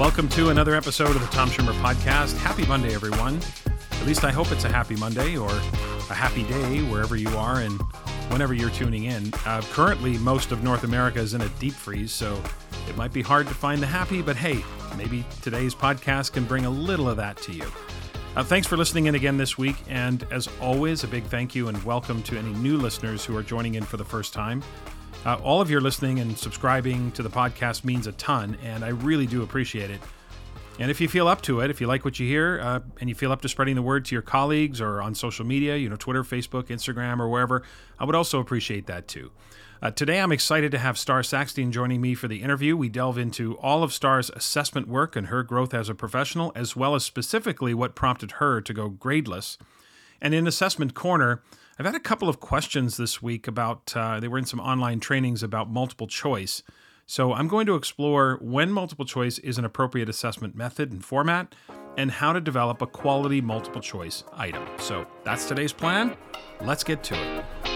Welcome to another episode of the Tom Schimmer Podcast. Happy Monday, everyone. At least I hope it's a happy Monday or a happy day wherever you are and whenever you're tuning in. Uh, currently, most of North America is in a deep freeze, so it might be hard to find the happy, but hey, maybe today's podcast can bring a little of that to you. Uh, thanks for listening in again this week, and as always, a big thank you and welcome to any new listeners who are joining in for the first time. Uh, all of your listening and subscribing to the podcast means a ton, and I really do appreciate it. And if you feel up to it, if you like what you hear, uh, and you feel up to spreading the word to your colleagues or on social media, you know, Twitter, Facebook, Instagram, or wherever, I would also appreciate that too. Uh, today, I'm excited to have Starr Sackstein joining me for the interview. We delve into all of Starr's assessment work and her growth as a professional, as well as specifically what prompted her to go gradeless. And in Assessment Corner, I've had a couple of questions this week about, uh, they were in some online trainings about multiple choice. So I'm going to explore when multiple choice is an appropriate assessment method and format, and how to develop a quality multiple choice item. So that's today's plan. Let's get to it.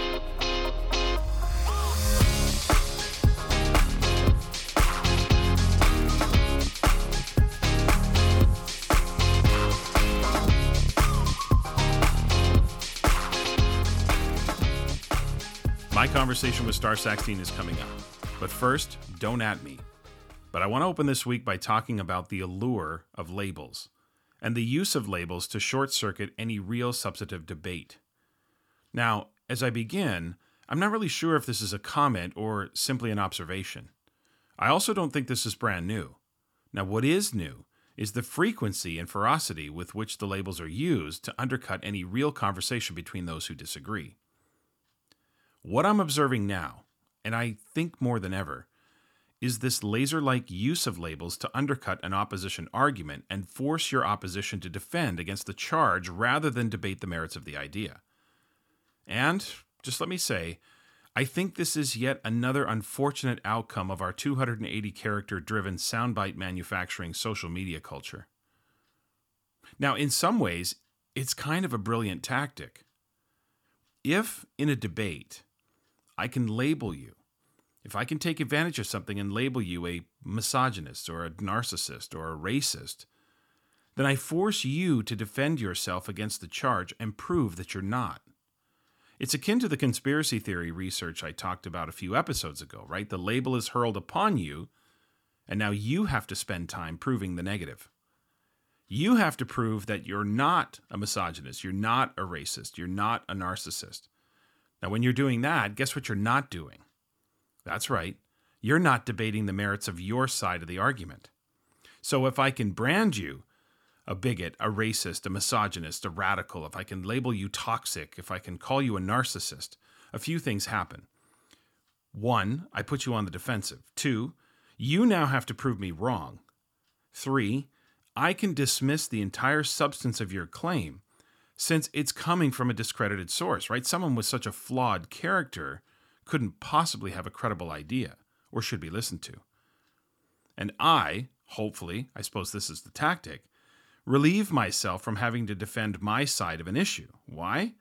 Conversation with Starr Sackstein is coming up. But first, don't at me. But I want to open this week by talking about the allure of labels and the use of labels to short circuit any real substantive debate. Now, as I begin, I'm not really sure if this is a comment or simply an observation. I also don't think this is brand new. Now, what is new is the frequency and ferocity with which the labels are used to undercut any real conversation between those who disagree. What I'm observing now, and I think more than ever, is this laser like use of labels to undercut an opposition argument and force your opposition to defend against the charge rather than debate the merits of the idea. And, just let me say, I think this is yet another unfortunate outcome of our 280 character driven soundbite manufacturing social media culture. Now, in some ways, it's kind of a brilliant tactic. If, in a debate, I can label you. If I can take advantage of something and label you a misogynist or a narcissist or a racist, then I force you to defend yourself against the charge and prove that you're not. It's akin to the conspiracy theory research I talked about a few episodes ago, right? The label is hurled upon you, and now you have to spend time proving the negative. You have to prove that you're not a misogynist, you're not a racist, you're not a narcissist. Now, when you're doing that, guess what you're not doing? That's right, you're not debating the merits of your side of the argument. So if I can brand you a bigot, a racist, a misogynist, a radical, if I can label you toxic, if I can call you a narcissist, a few things happen. One, I put you on the defensive. Two, you now have to prove me wrong. Three, I can dismiss the entire substance of your claim since it's coming from a discredited source, right? Someone with such a flawed character couldn't possibly have a credible idea or should be listened to. And I, hopefully, I suppose this is the tactic, relieve myself from having to defend my side of an issue. Why?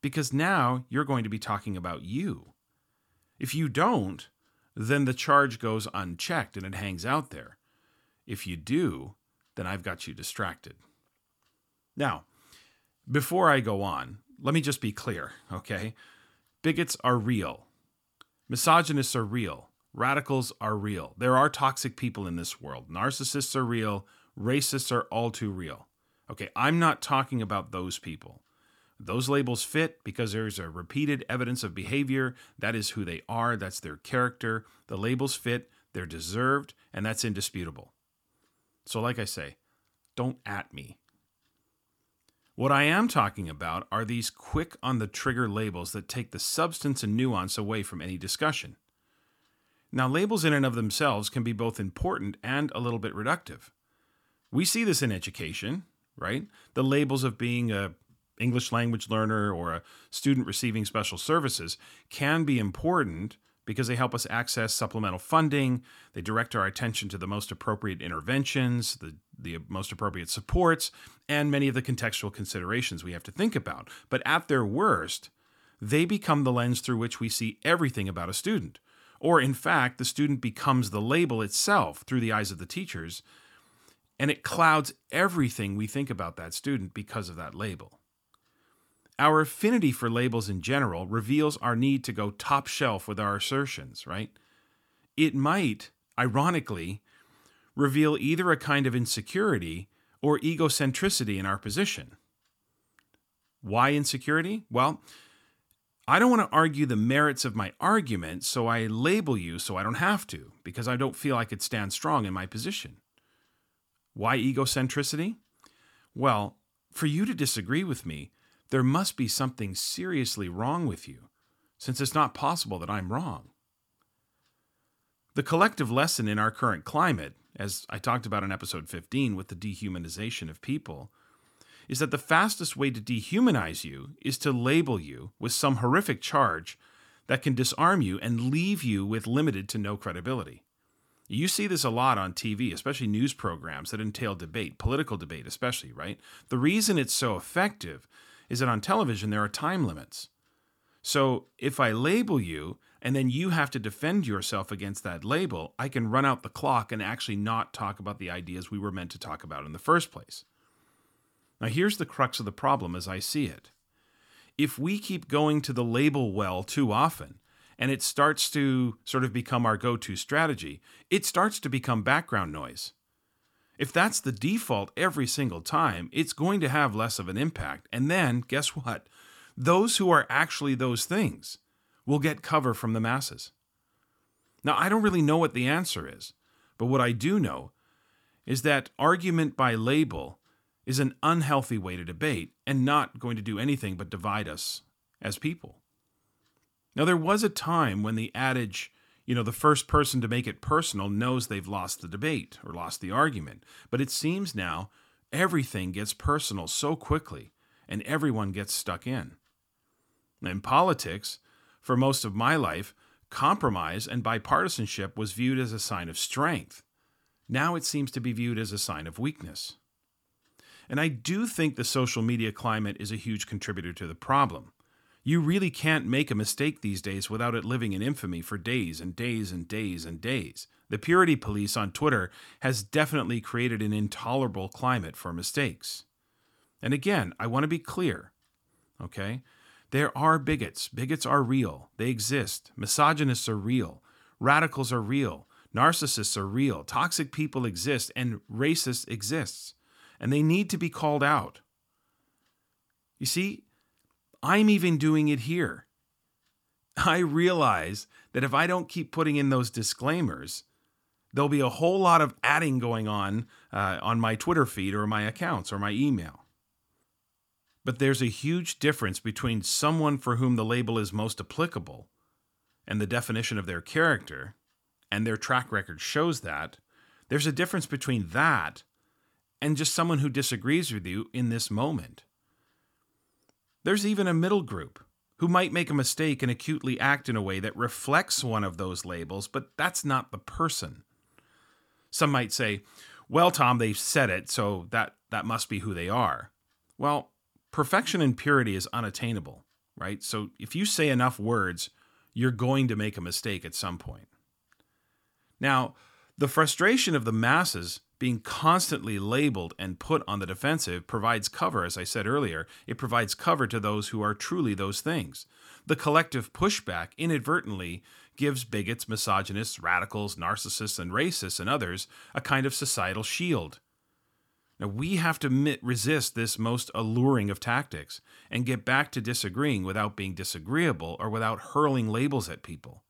Because now you're going to be talking about you. If you don't, then the charge goes unchecked and it hangs out there. If you do, then I've got you distracted. Now, before I go on, let me just be clear, okay? Bigots are real. Misogynists are real. Radicals are real. There are toxic people in this world. Narcissists are real. Racists are all too real. Okay, I'm not talking about those people. Those labels fit because there's a repeated evidence of behavior. That is who they are, that's their character. The labels fit, they're deserved, and that's indisputable. So, like I say, don't at me. What I am talking about are these quick on the trigger labels that take the substance and nuance away from any discussion. Now, labels in and of themselves can be both important and a little bit reductive. We see this in education, right? The labels of being a English language learner or a student receiving special services can be important because they help us access supplemental funding. They direct our attention to the most appropriate interventions, the, the most appropriate supports, and many of the contextual considerations we have to think about. But at their worst, they become the lens through which we see everything about a student. Or, in fact, the student becomes the label itself through the eyes of the teachers. and it clouds everything we think about that student because of that label. Our affinity for labels in general reveals our need to go top shelf with our assertions, right? It might, ironically, reveal either a kind of insecurity or egocentricity in our position. Why insecurity? Well, I don't want to argue the merits of my argument, so I label you so I don't have to, because I don't feel I could stand strong in my position. Why egocentricity? Well, for you to disagree with me, there must be something seriously wrong with you, since it's not possible that I'm wrong. The collective lesson in our current climate, as I talked about in episode 15 with the dehumanization of people, is that the fastest way to dehumanize you is to label you with some horrific charge that can disarm you and leave you with limited to no credibility. You see this a lot on TV, especially news programs that entail debate, political debate especially, right? The reason it's so effective is that on television there are time limits. So if I label you and then you have to defend yourself against that label, I can run out the clock and actually not talk about the ideas we were meant to talk about in the first place. Now, here's the crux of the problem as I see it. If we keep going to the label well too often, and it starts to sort of become our go to strategy, it starts to become background noise. If that's the default every single time, it's going to have less of an impact. And then, guess what? Those who are actually those things will get cover from the masses. Now, I don't really know what the answer is, but what I do know is that argument by label is an unhealthy way to debate and not going to do anything but divide us as people. Now, there was a time when the adage, you know, the first person to make it personal knows they've lost the debate or lost the argument. But it seems now everything gets personal so quickly and everyone gets stuck in. In politics, for most of my life, compromise and bipartisanship was viewed as a sign of strength. Now it seems to be viewed as a sign of weakness. And I do think the social media climate is a huge contributor to the problem. You really can't make a mistake these days without it living in infamy for days and days and days and days. The purity police on Twitter has definitely created an intolerable climate for mistakes. And again, I want to be clear, okay? There are bigots. Bigots are real. They exist. Misogynists are real. Radicals are real. Narcissists are real. Toxic people exist, and racists exists. And they need to be called out. You see, I'm even doing it here. I realize that if I don't keep putting in those disclaimers, there'll be a whole lot of adding going on uh, on my Twitter feed or my accounts or my email. But there's a huge difference between someone for whom the label is most applicable and the definition of their character, and their track record shows that. There's a difference between that and just someone who disagrees with you in this moment. There's even a middle group who might make a mistake and acutely act in a way that reflects one of those labels, but that's not the person. Some might say, well, Tom, they've said it, so that, that must be who they are. Well, perfection and purity is unattainable, right? So if you say enough words, you're going to make a mistake at some point. Now, the frustration of the masses being constantly labeled and put on the defensive provides cover, as I said earlier, it provides cover to those who are truly those things. The collective pushback inadvertently gives bigots, misogynists, radicals, narcissists, and racists, and others a kind of societal shield. Now, we have to resist this most alluring of tactics and get back to disagreeing without being disagreeable or without hurling labels at people.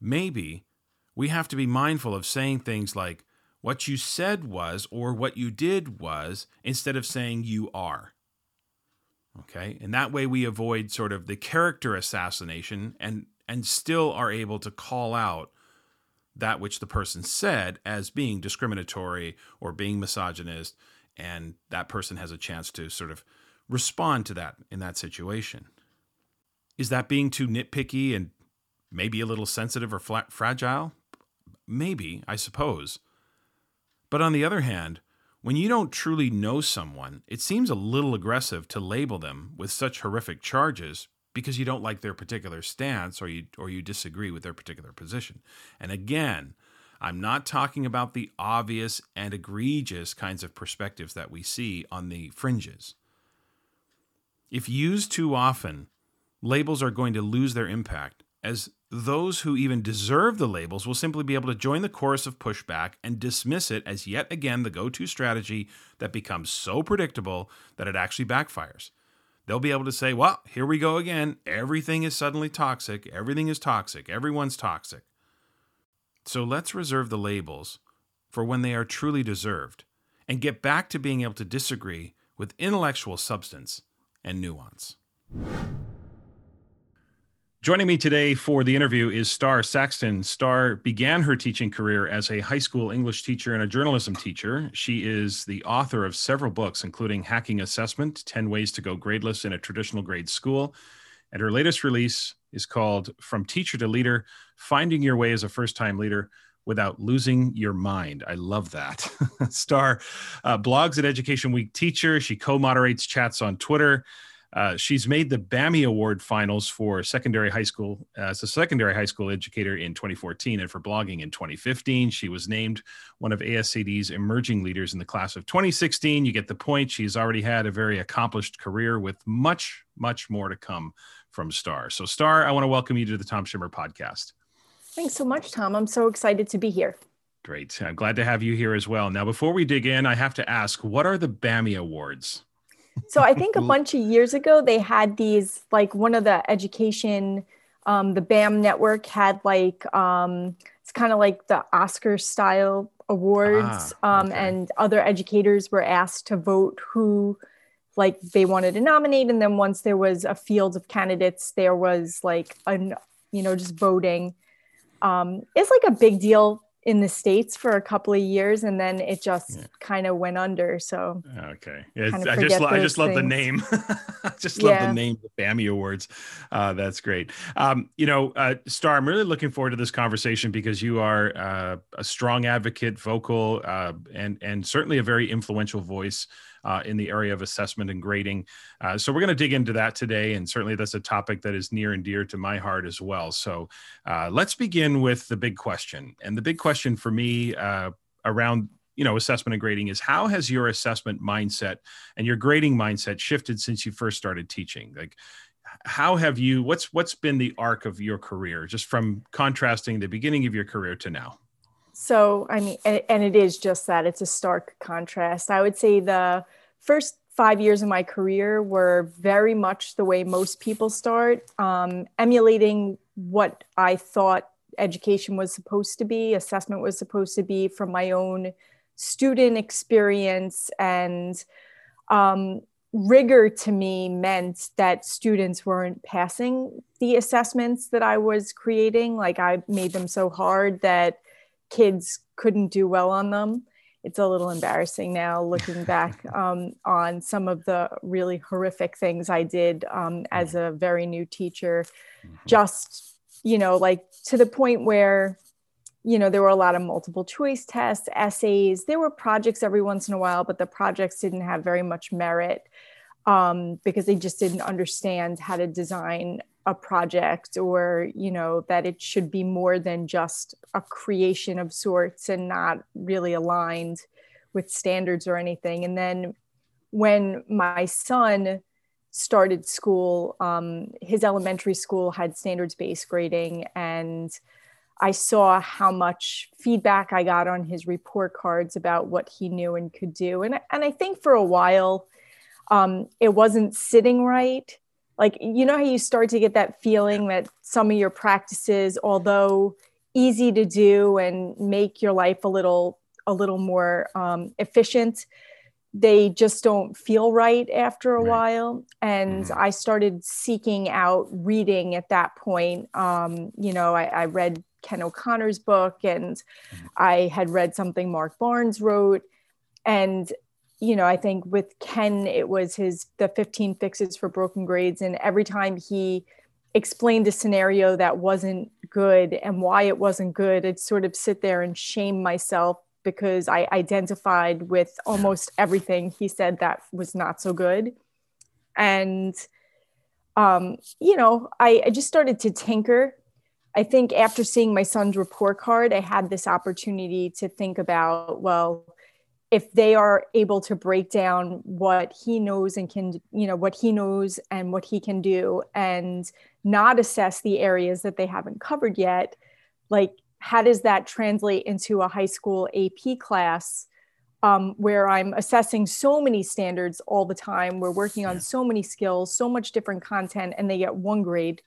Maybe we have to be mindful of saying things like, what you said was or what you did was instead of saying you are. Okay? And that way we avoid sort of the character assassination and and still are able to call out that which the person said as being discriminatory or being misogynist and that person has a chance to sort of respond to that in that situation. Is that being too nitpicky and maybe a little sensitive or flat, fragile? Maybe, I suppose. But on the other hand, when you don't truly know someone, it seems a little aggressive to label them with such horrific charges because you don't like their particular stance or you or you disagree with their particular position. And again, I'm not talking about the obvious and egregious kinds of perspectives that we see on the fringes. If used too often, labels are going to lose their impact, as those who even deserve the labels will simply be able to join the chorus of pushback and dismiss it as yet again the go to strategy that becomes so predictable that it actually backfires. They'll be able to say, well, here we go again. Everything is suddenly toxic. Everything is toxic. Everyone's toxic. So let's reserve the labels for when they are truly deserved and get back to being able to disagree with intellectual substance and nuance. Joining me today for the interview is Starr Sackstein. Starr began her teaching career as a high school English teacher and a journalism teacher. She is the author of several books, including Hacking Assessment 10 Ways to Go Gradeless in a Traditional Grade School. And her latest release is called From Teacher to Leader Finding Your Way as a First Time Leader Without Losing Your Mind. I love that. Starr uh, blogs at Education Week Teacher. She co moderates chats on Twitter. Uh, she's made the Bammy Award finals for secondary high school as a secondary high school educator in 2014 and for blogging in 2015. She was named one of ASCD's emerging leaders in the class of 2016. You get the point. She's already had a very accomplished career with much, much more to come from Starr. So, Starr, I want to welcome you to the Tom Schimmer podcast. Thanks so much, Tom. I'm so excited to be here. Great. I'm glad to have you here as well. Now, before we dig in, I have to ask what are the Bammy Awards? So I think a bunch of years ago they had these like one of the education, um, the BAM network had like um, it's kind of like the Oscar style awards, ah, um, and other educators were asked to vote who like they wanted to nominate, and then once there was a field of candidates, there was like an you know just voting. Um, it's like a big deal in the states for a couple of years and then it just yeah. kind of went under so okay. i just i just love the name. I just love yeah. the name the bammy awards. Uh, that's great. Um, you know uh, star i'm really looking forward to this conversation because you are uh, a strong advocate vocal uh, and and certainly a very influential voice uh, in the area of assessment and grading. Uh, so we're going to dig into that today, and certainly that's a topic that is near and dear to my heart as well. So uh, let's begin with the big question, and the big question for me uh, around you know assessment and grading is how has your assessment mindset and your grading mindset shifted since you first started teaching like how have you what's what's been the arc of your career just from contrasting the beginning of your career to now so, I mean, and, and it is just that it's a stark contrast. I would say the first five years of my career were very much the way most people start, um, emulating what I thought education was supposed to be, assessment was supposed to be from my own student experience. And um, rigor to me meant that students weren't passing the assessments that I was creating. Like I made them so hard that kids couldn't do well on them. It's a little embarrassing now looking back um, on some of the really horrific things I did um, as a very new teacher. Mm-hmm. Just, you know, like to the point where, you know, there were a lot of multiple choice tests, essays. There were projects every once in a while, but the projects didn't have very much merit um, because they just didn't understand how to design a project or you know that it should be more than just a creation of sorts and not really aligned with standards or anything. And then when my son started school um, his elementary school had standards based grading and i saw how much feedback i got on his report cards about what he knew and could do. And, and i think for a while um, it wasn't sitting right like you know how you start to get that feeling that some of your practices although easy to do and make your life a little a little more um, efficient they just don't feel right after a right. while and mm-hmm. i started seeking out reading at that point um, you know I, I, read ken o'connor's book and mm-hmm. i had read something mark barnes wrote and you know, I think with Ken, it was his the 15 fixes for broken grades. And every time he explained a scenario that wasn't good and why it wasn't good, I'd sort of sit there and shame myself because I identified with almost everything he said that was not so good. And um, you know, I, I just started to tinker I think after seeing my son's report card, I had this opportunity to think about, well, if they are able to break down what he knows and can, you know, what he knows and what he can do and not assess the areas that they haven't covered yet, like how does that translate into a high school AP class um, where I'm assessing so many standards all the time? We're working on so many skills, so much different content, and they get one grade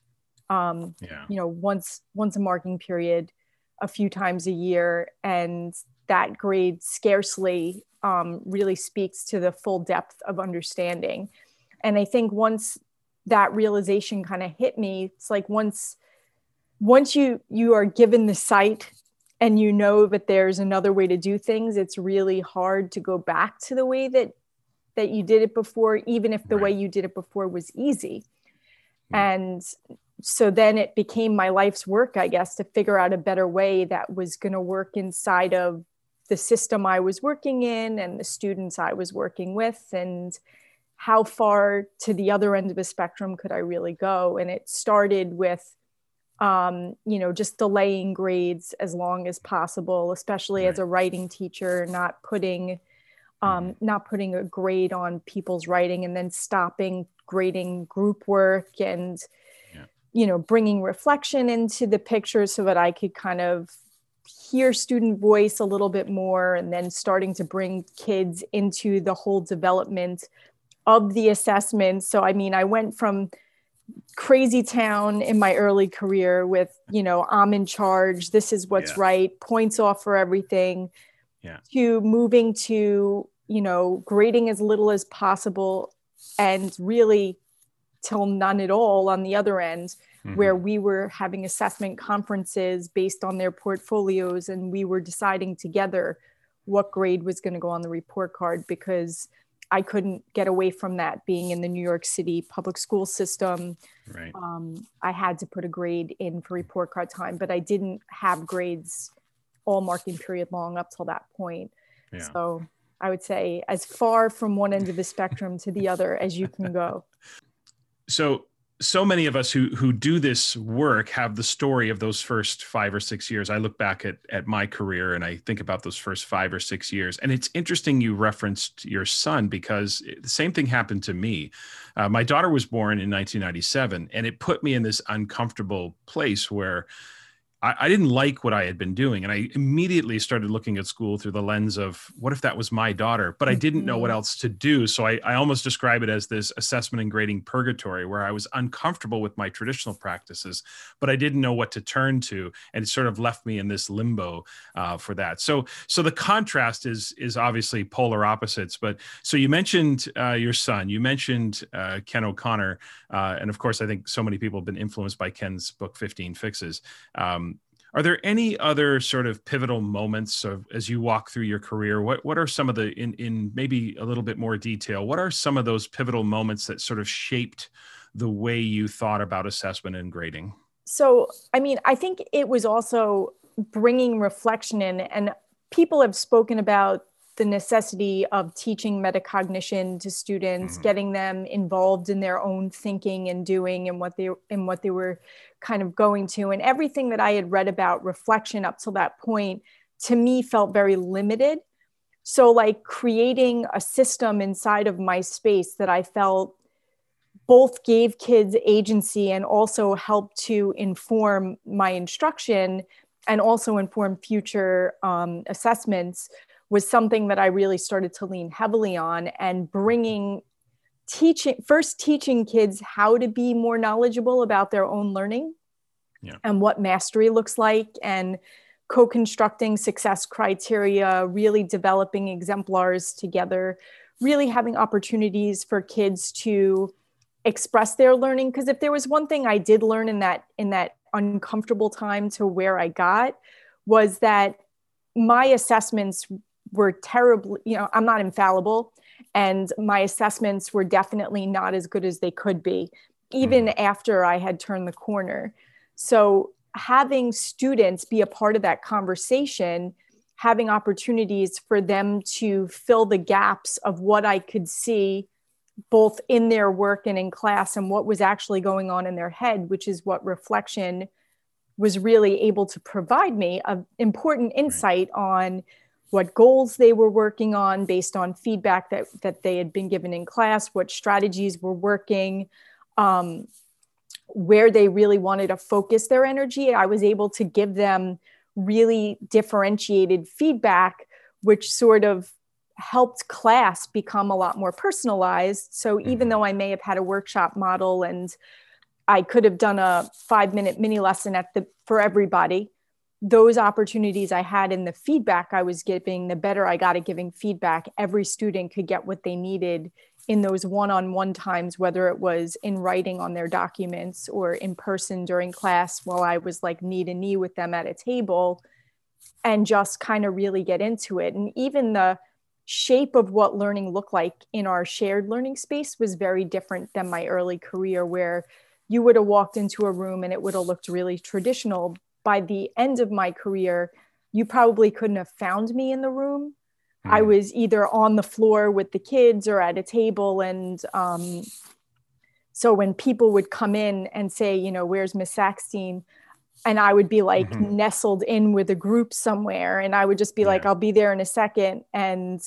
um, yeah. you know, once once a marking period, a few times a year, and that grade scarcely um, really speaks to the full depth of understanding. And I think once that realization kind of hit me, it's like once once you you are given the sight and you know that there's another way to do things, it's really hard to go back to the way that that you did it before, even if the right. way you did it before was easy. Mm. And so then it became my life's work, I guess, to figure out a better way that was going to work inside of the system I was working in and the students I was working with, and how far to the other end of the spectrum could I really go. And it started with, um, you know, just delaying grades as long as possible, especially right. as a writing teacher, not putting. Um, mm-hmm. not putting a grade on people's writing and then stopping grading group work and you know bringing reflection into the picture so that i could kind of hear student voice a little bit more and then starting to bring kids into the whole development of the assessment so i mean i went from crazy town in my early career with you know i'm in charge this is what's yeah. right points off for everything yeah. to moving to you know grading as little as possible and really till none at all on the other end, mm-hmm. where we were having assessment conferences based on their portfolios and we were deciding together what grade was going to go on the report card because I couldn't get away from that being in the New York City public school system. Right. Um, I had to put a grade in for report card time, but I didn't have grades all marking period long up till that point. Yeah. So I would say as far from one end of the spectrum to the other as you can go. so so many of us who who do this work have the story of those first five or six years. I look back at at my career and I think about those first five or six years. And it's interesting you referenced your son because the same thing happened to me. Uh, my daughter was born in 1997, and it put me in this uncomfortable place where I, I, didn't like what I had been doing. And I immediately started looking at school through the lens of what if that was my daughter? But I didn't know what mm-hmm. else to do. So I, I almost describe it as this assessment and grading purgatory where I was uncomfortable with my traditional practices, but I didn't know what to turn to. And it sort of left me in this limbo uh, for that. So so the contrast is is obviously polar opposites. But so you mentioned uh, your son, you mentioned uh, Ken O'Connor. Uh, and of course, I think so many people have been influenced by Ken's book, 15 Fixes. Um, are there any other sort of pivotal moments of, as you walk through your career? What what are some of the in in maybe a little bit more detail? What are some of those pivotal moments that sort of shaped the way you thought about assessment and grading? So, I mean, I think it was also bringing reflection in, and people have spoken about the necessity of teaching metacognition to students, mm-hmm. getting them involved in their own thinking and doing and what they and what they were kind of going to. And everything that I had read about reflection up till that point to me felt very limited. So like creating a system inside of my space that I felt both gave kids agency and also helped to inform my instruction and also inform future um, assessments was something that I really started to lean heavily on and bringing teaching first teaching kids how to be more knowledgeable about their own learning yeah. and what mastery looks like and co-constructing success criteria really developing exemplars together really having opportunities for kids to express their learning because if there was one thing i did learn in that in that uncomfortable time to where i got was that my assessments were terribly, you know, I'm not infallible. And my assessments were definitely not as good as they could be, even mm. after I had turned the corner. So having students be a part of that conversation, having opportunities for them to fill the gaps of what I could see both in their work and in class and what was actually going on in their head, which is what reflection was really able to provide me an important insight on what goals they were working on based on feedback that, that they had been given in class, what strategies were working, um, where they really wanted to focus their energy. I was able to give them really differentiated feedback, which sort of helped class become a lot more personalized. So even mm-hmm. though I may have had a workshop model and I could have done a five minute mini lesson at the for everybody, those opportunities I had in the feedback I was giving, the better I got at giving feedback, every student could get what they needed in those one on one times, whether it was in writing on their documents or in person during class while I was like knee to knee with them at a table and just kind of really get into it. And even the shape of what learning looked like in our shared learning space was very different than my early career, where you would have walked into a room and it would have looked really traditional. By the end of my career, you probably couldn't have found me in the room I hmm. was either on the floor with the kids or at a table. And um, so when people would come in and say, you know, where's Miss Sackstein? And I would be like mm-hmm. nestled in with a group somewhere. And I would just be yeah. like, I'll be there in a second. And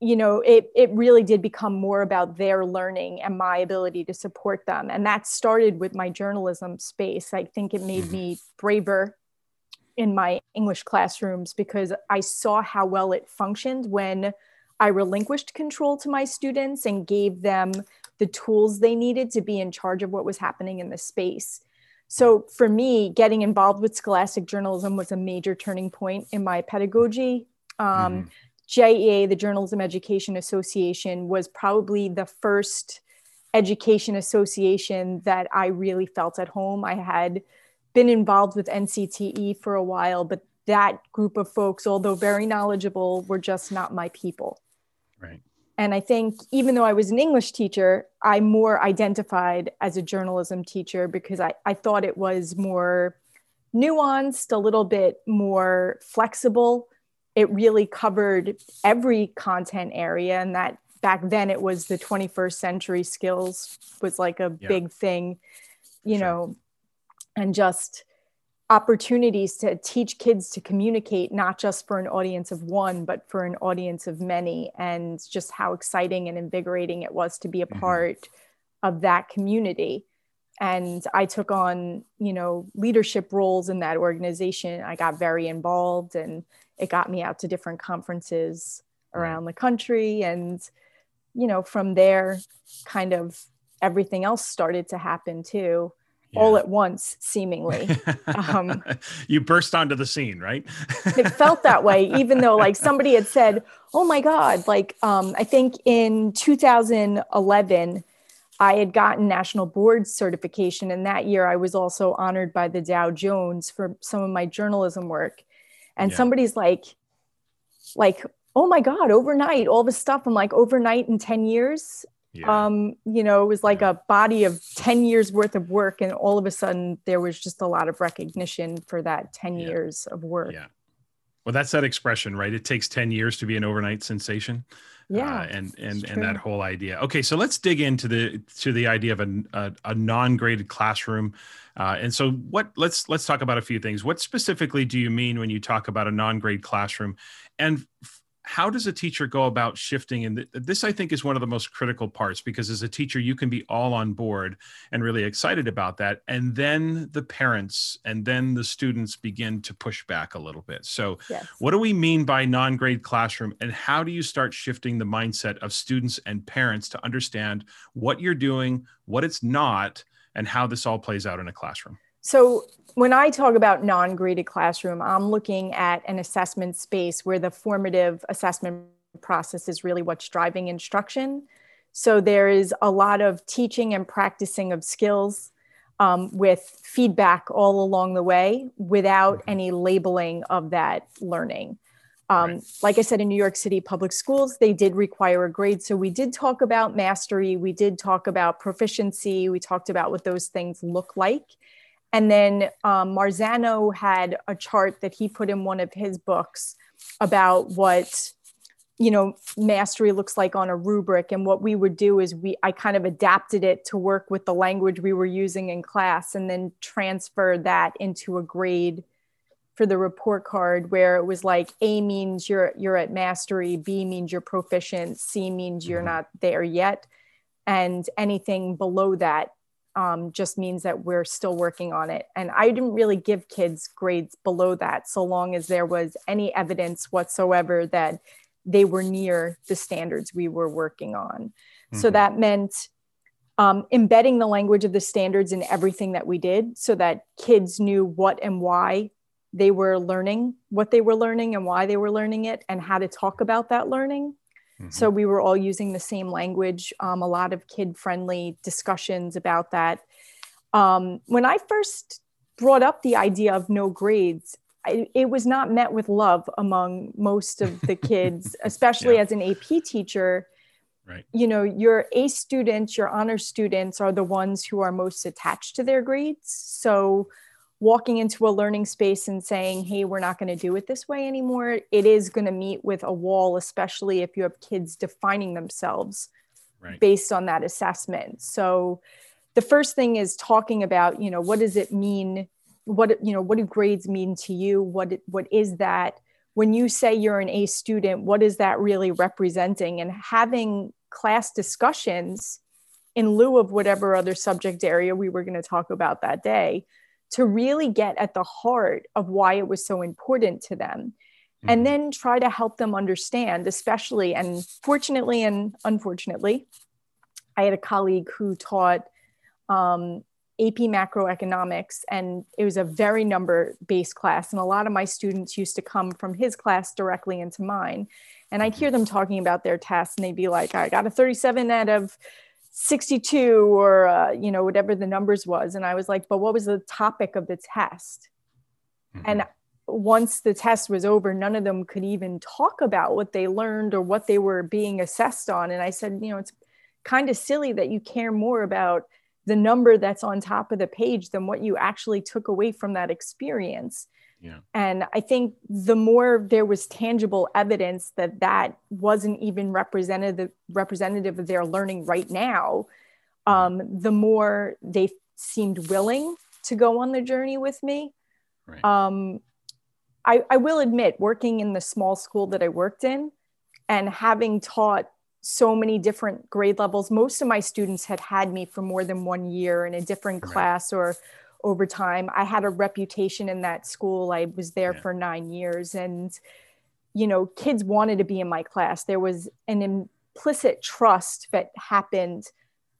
you know, it, it really did become more about their learning and my ability to support them. And that started with my journalism space. I think it made mm-hmm. me braver in my English classrooms because I saw how well it functioned when I relinquished control to my students and gave them the tools they needed to be in charge of what was happening in the space. So for me, getting involved with scholastic journalism was a major turning point in my pedagogy. Um, mm. JEA, the Journalism Education Association, was probably the first education association that I really felt at home. I had been involved with NCTE for a while, but that group of folks, although very knowledgeable, were just not my people. Right. And I think even though I was an English teacher, I more identified as a journalism teacher because I, I thought it was more nuanced, a little bit more flexible. It really covered every content area. And that back then it was the 21st century skills was like a yeah. big thing, you sure. know, and just opportunities to teach kids to communicate not just for an audience of one but for an audience of many and just how exciting and invigorating it was to be a mm-hmm. part of that community and i took on you know leadership roles in that organization i got very involved and it got me out to different conferences around the country and you know from there kind of everything else started to happen too yeah. all at once, seemingly. Um, you burst onto the scene, right? it felt that way, even though like somebody had said, "Oh my God!" Like um, I think in 2011. I had gotten national board certification, and that year I was also honored by the Dow Jones for some of my journalism work. And yeah. somebody's like, like, oh my God, overnight, all this stuff. I'm like, overnight in 10 years. Yeah. Um, you know, it was like yeah. a body of 10 years worth of work. And all of a sudden there was just a lot of recognition for that 10 yeah. years of work. Yeah. Well, that's that expression, right? It takes 10 years to be an overnight sensation. Yeah. Uh, and and and that whole idea. Okay, so let's dig into the to the idea of a, a, a non-graded classroom. Uh, and so what let's let's talk about a few things. What specifically do you mean when you talk about a non-grade classroom? And how does a teacher go about shifting? And this i think is one of the most critical parts because as a teacher you can be all on board and really excited about that. And then the parents and then the students begin to push back a little bit. So yes. what do we mean by non-grade classroom? And how do you start shifting the mindset of students and parents to understand what you're doing what it's not and how this all plays out in a classroom so when I talk about non graded classroom, I'm looking at an assessment space where the formative assessment process is really what's driving instruction. So there is a lot of teaching and practicing of skills um, with feedback all along the way without mm-hmm. any labeling of that learning. Um, right. Like I said, in New York City public schools, they did require a grade. So we did talk about mastery, we did talk about proficiency, we talked about what those things look like. And then um, Marzano had a chart that he put in one of his books about what you know mastery looks like on a rubric and what we would do is we i kind of adapted it to work with the language we were using in class and then transferred that into a grade for the report card where it was like a means you're you're at mastery b means you're proficient c means you're mm-hmm. not there yet and anything below that um, just means that we're still working on it and i didn't really give kids grades below that so long as there was any evidence whatsoever that they were near the standards we were working on. Mm-hmm. So that meant um, embedding the language of the standards in everything that we did so that kids knew what and why they were learning what they were learning and why they were learning it and how to talk about that learning. Mm-hmm. So we were all using the same language, um, a lot of kid friendly discussions about that. Um, when I first brought up the idea of no grades, I, it was not met with love among most of the kids, especially yeah. as an AP teacher. Right. You know, your A students, your honor students are the ones who are most attached to their grades. So, walking into a learning space and saying, hey, we're not going to do it this way anymore, it is going to meet with a wall, especially if you have kids defining themselves right. based on that assessment. So, the first thing is talking about, you know, what does it mean what you know what do grades mean to you what what is that when you say you're an a student what is that really representing and having class discussions in lieu of whatever other subject area we were going to talk about that day to really get at the heart of why it was so important to them mm-hmm. and then try to help them understand especially and fortunately and unfortunately i had a colleague who taught um, AP macroeconomics, and it was a very number based class. And a lot of my students used to come from his class directly into mine. And I'd hear them talking about their tests, and they'd be like, I got a 37 out of 62, or, uh, you know, whatever the numbers was. And I was like, but what was the topic of the test? Mm-hmm. And once the test was over, none of them could even talk about what they learned or what they were being assessed on. And I said, you know, it's kind of silly that you care more about the number that's on top of the page than what you actually took away from that experience. Yeah. And I think the more there was tangible evidence that that wasn't even representative representative of their learning right now, um, the more they seemed willing to go on the journey with me. Right. Um, I, I will admit, working in the small school that I worked in and having taught so many different grade levels. Most of my students had had me for more than one year in a different right. class or over time. I had a reputation in that school. I was there yeah. for nine years and, you know, kids wanted to be in my class. There was an implicit trust that happened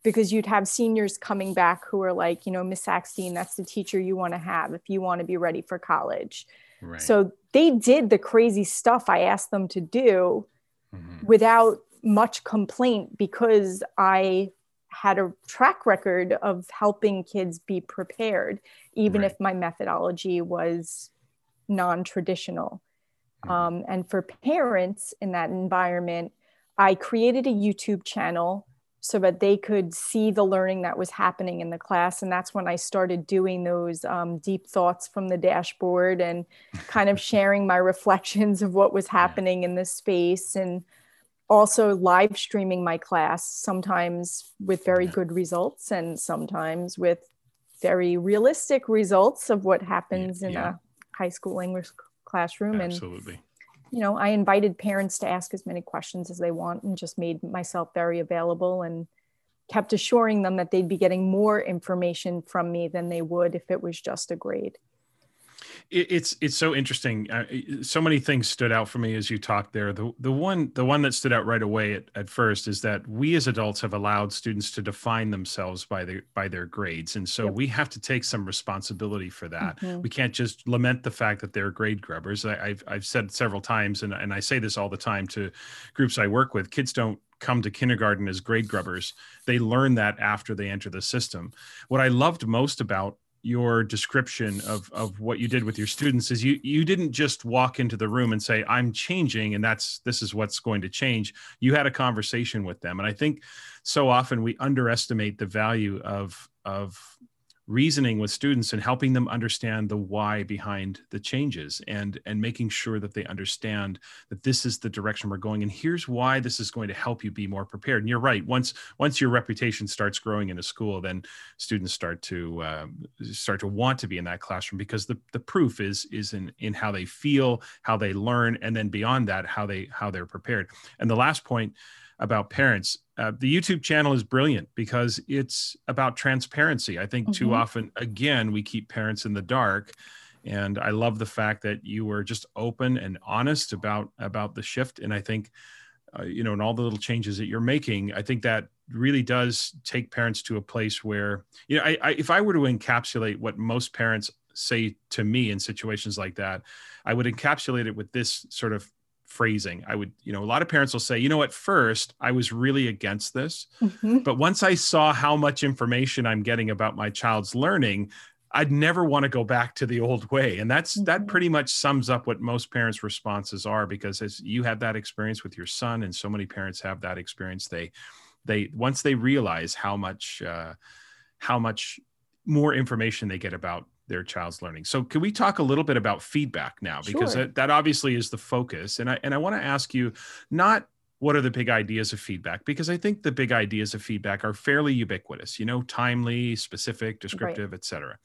because you'd have seniors coming back who are like, you know, Miss Sackstein, that's the teacher you want to have if you want to be ready for college. Right. So they did the crazy stuff I asked them to do mm-hmm. without much complaint because I had a track record of helping kids be prepared, even right. if my methodology was non traditional. Mm-hmm. Um, and for parents in that environment, I created a YouTube channel so that they could see the learning that was happening in the class. And that's when I started doing those um, deep thoughts from the dashboard and kind of sharing my reflections of what was happening in this space and also live streaming my class, sometimes with very good results and sometimes with very realistic results of what happens yeah, in yeah. a high school English classroom. Absolutely. And, you know, I invited parents to ask as many questions as they want and just made myself very available and kept assuring them that they'd be getting more information from me than they would if it was just a grade it's it's so interesting. So many things stood out for me as you talked there. The the one the one that stood out right away at, at first is that we as adults have allowed students to define themselves by their by their grades, and so yep. we have to take some responsibility for that. Mm-hmm. We can't just lament the fact that they're grade grubbers. I, have I've said several times, and and I say this all the time to groups I work with. Kids don't come to kindergarten as grade grubbers. They learn that after they enter the system. What I loved most about your description of of what you did with your students is you you didn't just walk into the room and say i'm changing and that's this is what's going to change. You had a conversation with them and i think so often we underestimate the value of of reasoning with students and helping them understand the why behind the changes and and making sure that they understand that this is the direction we're going and here's why this is going to help you be more prepared. And you're right once once your reputation starts growing in a school then students start to um, start to want to be in that classroom because the the proof is is in in how they feel how they learn and then beyond that how they how they're prepared. And the last point about parents. Uh, the YouTube channel is brilliant because it's about transparency. I think mm-hmm. too often, again, we keep parents in the dark. And I love the fact that you were just open and honest about about the shift. And I think, uh, you know, and all the little changes that you're making, I think that really does take parents to a place where, you know, I, I, if I were to encapsulate what most parents say to me in situations like that, I would encapsulate it with this sort of phrasing. I would, you know, a lot of parents will say, you know, at first I was really against this, mm-hmm. but once I saw how much information I'm getting about my child's learning, I'd never want to go back to the old way. And that's mm-hmm. that pretty much sums up what most parents' responses are because as you have that experience with your son, and so many parents have that experience, they they once they realize how much uh, how much more information they get about their child's learning. So, can we talk a little bit about feedback now? Because sure. that, that obviously is the focus. And I and I want to ask you not what are the big ideas of feedback because I think the big ideas of feedback are fairly ubiquitous. You know, timely, specific, descriptive, right. etc.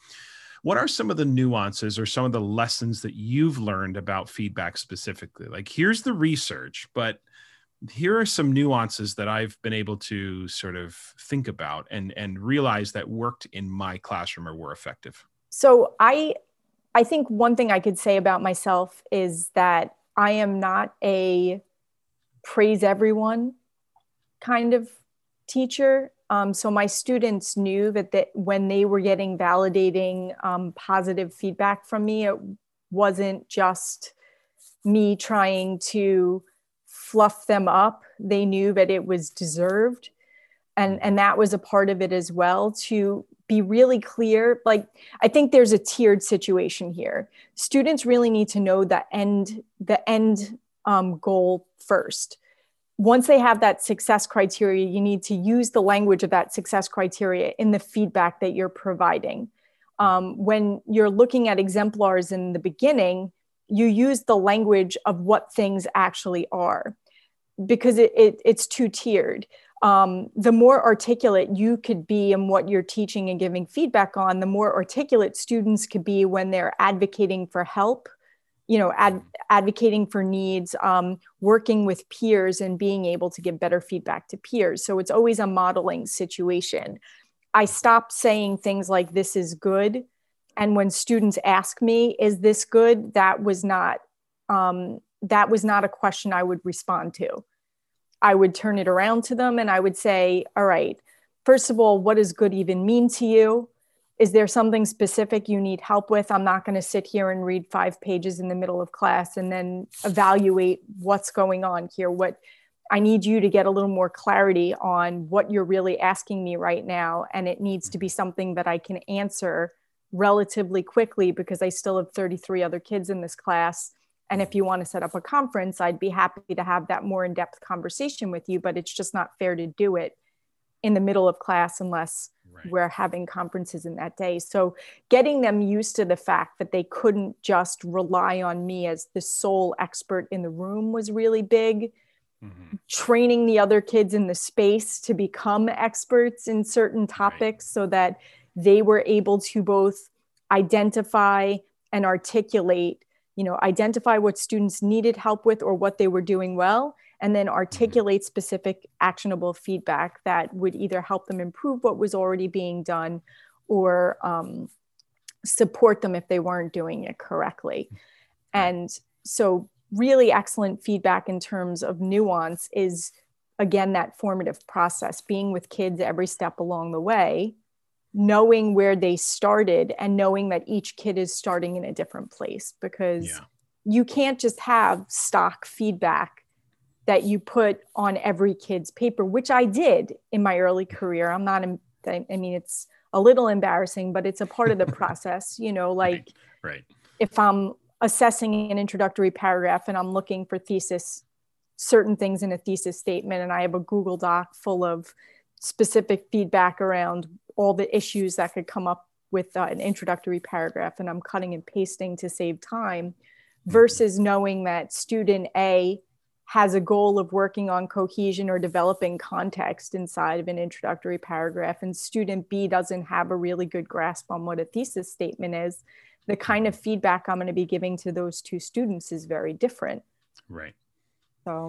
What are some of the nuances or some of the lessons that you've learned about feedback specifically? Like, here's the research, but here are some nuances that I've been able to sort of think about and and realize that worked in my classroom or were effective. So I I think one thing I could say about myself is that I am not a praise everyone kind of teacher. Um, so my students knew that, that when they were getting validating um, positive feedback from me, it wasn't just me trying to fluff them up. They knew that it was deserved. And, and that was a part of it as well to be really clear like i think there's a tiered situation here. Students really need to know the end the end um, goal first. Once they have that success criteria you need to use the language of that success criteria in the feedback that you're providing. Um, when you're looking at exemplars in the beginning you use the language of what things actually are because it, it it's two tiered um, the more articulate you could be in what you're teaching and giving feedback on, the more articulate students could be when they're advocating for help, you know, ad- advocating for needs, um, working with peers, and being able to give better feedback to peers. So it's always a modeling situation. I stopped saying things like, this is good. And when students ask me, is this good? That was not. Um, that was not a question I would respond to I would turn it around to them and I would say, all right, first of all, what does good even mean to you? Is there something specific you need help with? I'm not going to sit here and read five pages in the middle of class and then evaluate what's going on here. What I need you to get a little more clarity on what you're really asking me right now. And it needs to be something that I can answer relatively quickly because I still have 33 other kids in this class and if you want to set up a conference, I'd be happy to have that more in depth conversation with you, but it's just not fair to do it in the middle of class unless right. we're having conferences in that day. So, getting them used to the fact that they couldn't just rely on me as the sole expert in the room was really big. Mm-hmm. Training the other kids in the space to become experts in certain topics right. so that they were able to both identify and articulate you know identify what students needed help with or what they were doing well and then articulate specific actionable feedback that would either help them improve what was already being done or um, support them if they weren't doing it correctly. And so really excellent feedback in terms of nuance is again that formative process being with kids every step along the way knowing where they started and knowing that each kid is starting in a different place because yeah. you can't just have stock feedback that you put on every kid's paper which i did in my early career i'm not i mean it's a little embarrassing but it's a part of the process you know like right, right. if i'm assessing an introductory paragraph and i'm looking for thesis certain things in a thesis statement and i have a google doc full of specific feedback around all the issues that could come up with uh, an introductory paragraph and I'm cutting and pasting to save time versus knowing that student A has a goal of working on cohesion or developing context inside of an introductory paragraph and student B doesn't have a really good grasp on what a thesis statement is, the kind of feedback I'm going to be giving to those two students is very different. Right. So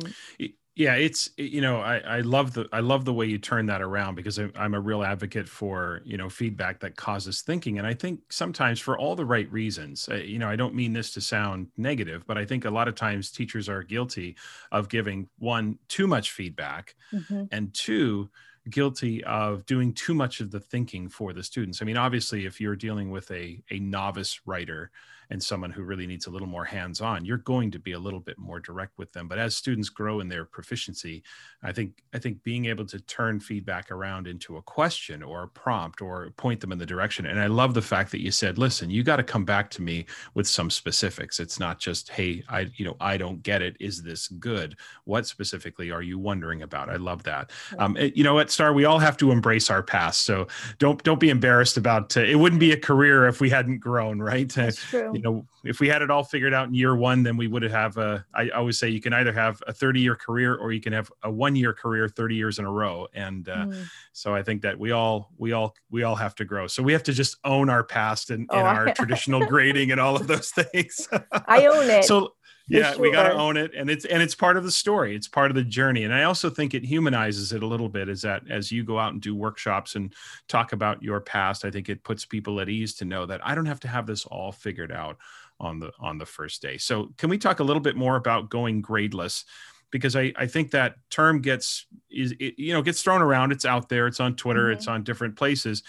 yeah it's you know i i love the i love the way you turn that around because i'm a real advocate for you know feedback that causes thinking and i think sometimes for all the right reasons you know i don't mean this to sound negative but i think a lot of times teachers are guilty of giving one too much feedback mm-hmm. and two guilty of doing too much of the thinking for the students i mean obviously if you're dealing with a a novice writer and someone who really needs a little more hands on, you're going to be a little bit more direct with them. But as students grow in their proficiency, I think I think being able to turn feedback around into a question or a prompt or point them in the direction. And I love the fact that you said, listen, you got to come back to me with some specifics. It's not just, hey, I, you know, I don't get it. Is this good? What specifically are you wondering about? I love that. Um, it, you know what, Starr, we all have to embrace our past. So don't don't be embarrassed about uh, it. Wouldn't be a career if we hadn't grown, right? That's true you know, if we had it all figured out in year one, then we would have a. I always say you can either have a 30 year career or you can have a one year career 30 years in a row. And uh, mm. so I think that we all, we all, we all have to grow. So we have to just own our past and, oh, and our traditional grading and all of those things. I own it. So yeah sure. we got to own it and it's and it's part of the story. It's part of the journey and i also think it humanizes it a little bit is that as you go out and do workshops and talk about your past i think it puts people at ease to know that i don't have to have this all figured out on the on the first day. So can we talk a little bit more about going gradeless? Because I, I think that term gets is it, you know gets thrown around. It's out there. It's on twitter. Mm-hmm. it's on different places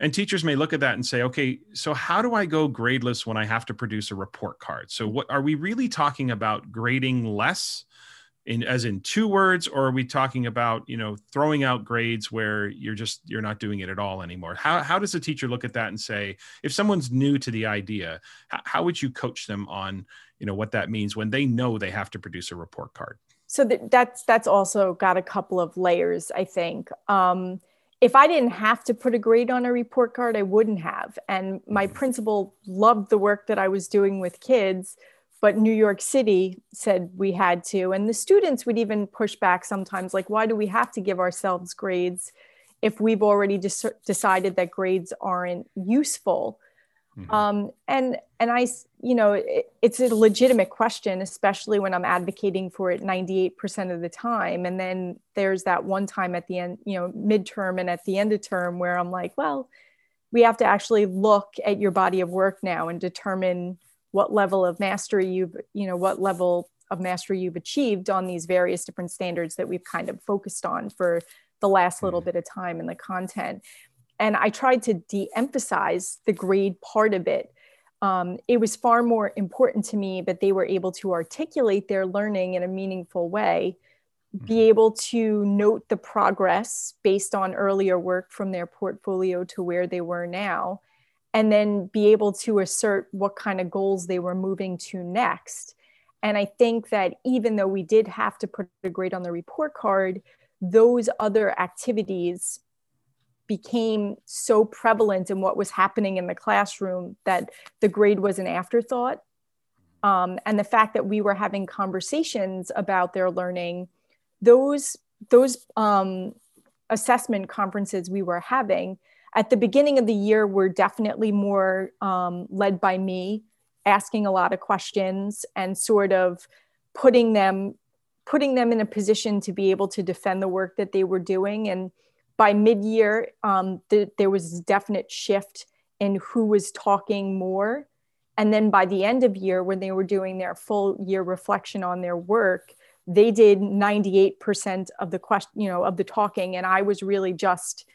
and teachers may look at that and say, okay, so how do I go gradeless when I have to produce a report card? So what are we really talking about grading less? in as in two words or are we talking about you know throwing out grades where you're just you're not doing it at all anymore how, how does a teacher look at that and say if someone's new to the idea how, how would you coach them on you know what that means when they know they have to produce a report card so that's that's also got a couple of layers i think um, if I didn't have to put a grade on a report card, I wouldn't have. And my mm-hmm. principal loved the work that I was doing with kids, but New York City said we had to. And the students would even push back sometimes, like, why do we have to give ourselves grades if we've already de- decided that grades aren't useful? Mm-hmm. Um, and and I, you know, it, it's a legitimate question, especially when I'm advocating for it 98% of the time. And then there's that one time at the end, you know, midterm and at the end of term where I'm like, well, we have to actually look at your body of work now and determine what level of mastery you've, you know, what level of mastery you've achieved on these various different standards that we've kind of focused on for the last little mm-hmm. bit of time in the content and I tried to de emphasize the grade part of it. Um, it was far more important to me that they were able to articulate their learning in a meaningful way, be mm-hmm. able to note the progress based on earlier work from their portfolio to where they were now, and then be able to assert what kind of goals they were moving to next. And I think that even though we did have to put a grade on the report card, those other activities became so prevalent in what was happening in the classroom that the grade was an afterthought. Um, and the fact that we were having conversations about their learning, those those um, assessment conferences we were having at the beginning of the year were definitely more um, led by me, asking a lot of questions and sort of putting them putting them in a position to be able to defend the work that they were doing and by mid-year um, th- there was a definite shift in who was talking more. And then by the end of year when they were doing their full year reflection on their work they did 98% of the question you know of the talking. And i was really just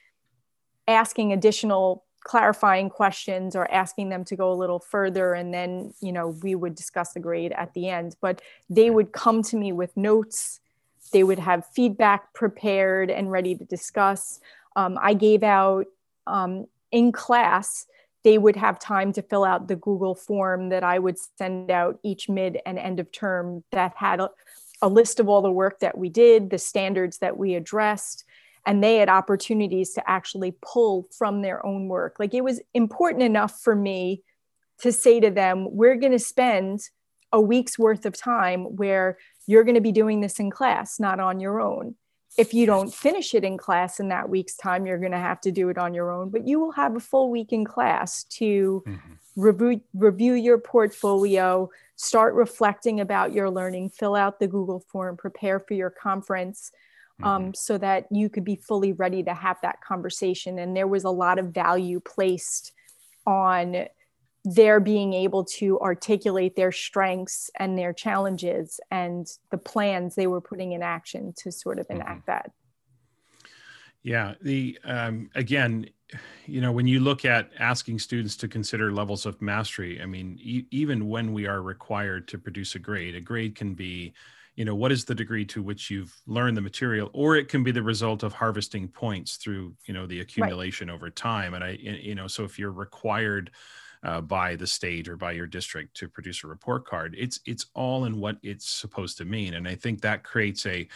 asking additional clarifying questions or asking them to go a little further. And then you know we would discuss the grade at the end. But they would come to me with notes they would have feedback prepared and ready to discuss. Um, I gave out um, in class, they would have time to fill out the Google form that I would send out each mid and end of term that had a, a list of all the work that we did, the standards that we addressed. and they had opportunities to actually pull from their own work. Like it was important enough for me to say to them, we're going to spend a week's worth of time where you're going to be doing this in class, not on your own. If you don't finish it in class in that week's time, you're going to have to do it on your own, but you will have a full week in class to mm-hmm. review, review your portfolio, start reflecting about your learning, fill out the Google form, prepare for your conference. Um, mm-hmm. so that you could be fully ready to have that conversation. And there was a lot of value placed on their being able to articulate their strengths and their challenges and the plans they were putting in action to sort of mm-hmm. enact mm-hmm. that. Yeah, the um, again, you know, when you look at asking students to consider levels of mastery, I mean, e- even when we are required to produce a grade, a grade can be, you know, what is the degree to which you've learned the material, or it can be the result of harvesting points through, you know, the accumulation right. over time. And I, you know, so if you're required uh, by the state or by your district to produce a report card. It's it's all in what it's supposed to mean, and I think that creates a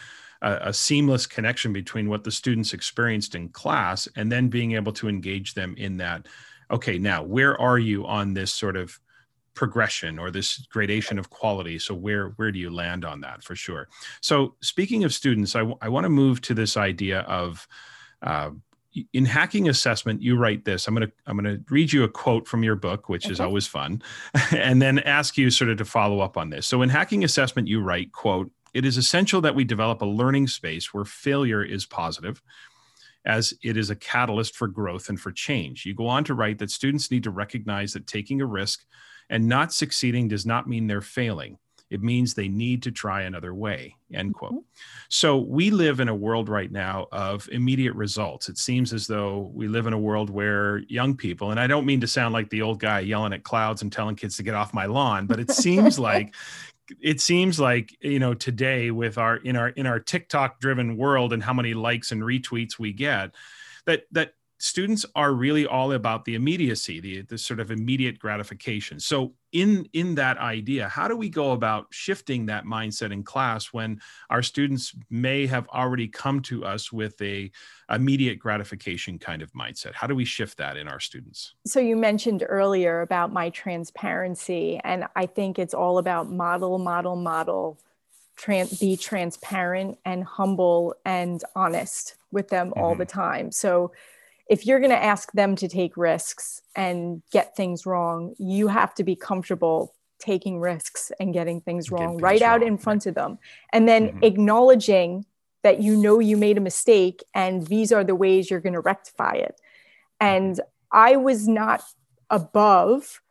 a, seamless connection between what the students experienced in class and then being able to engage them in that. Okay, now where are you on this sort of progression or this gradation of quality so where where do you land on that for sure so speaking of students I, w- I want to move to this idea of uh, in hacking assessment you write this. I'm going to i'm going to read you a quote from your book which okay. is always fun and then ask you sort of to follow up on this. So in hacking assessment you write quote it is essential that we develop a learning space where failure is positive as it is a catalyst for growth and for change. You go on to write that students need to recognize that taking a risk and not succeeding does not mean they're failing it means they need to try another way end quote mm-hmm. so we live in a world right now of immediate results it seems as though we live in a world where young people and i don't mean to sound like the old guy yelling at clouds and telling kids to get off my lawn but it seems like it seems like you know today with our in our in our tiktok driven world and how many likes and retweets we get that that students are really all about the immediacy the, the sort of immediate gratification. So in in that idea how do we go about shifting that mindset in class when our students may have already come to us with a immediate gratification kind of mindset? How do we shift that in our students? So you mentioned earlier about my transparency and i think it's all about model model model trans- be transparent and humble and honest with them mm-hmm. all the time. So if you're going to ask them to take risks and get things wrong, you have to be comfortable taking risks and getting things wrong things right wrong. out in front of them. And then mm-hmm. acknowledging that you know you made a mistake and these are the ways you're going to rectify it. And I was not above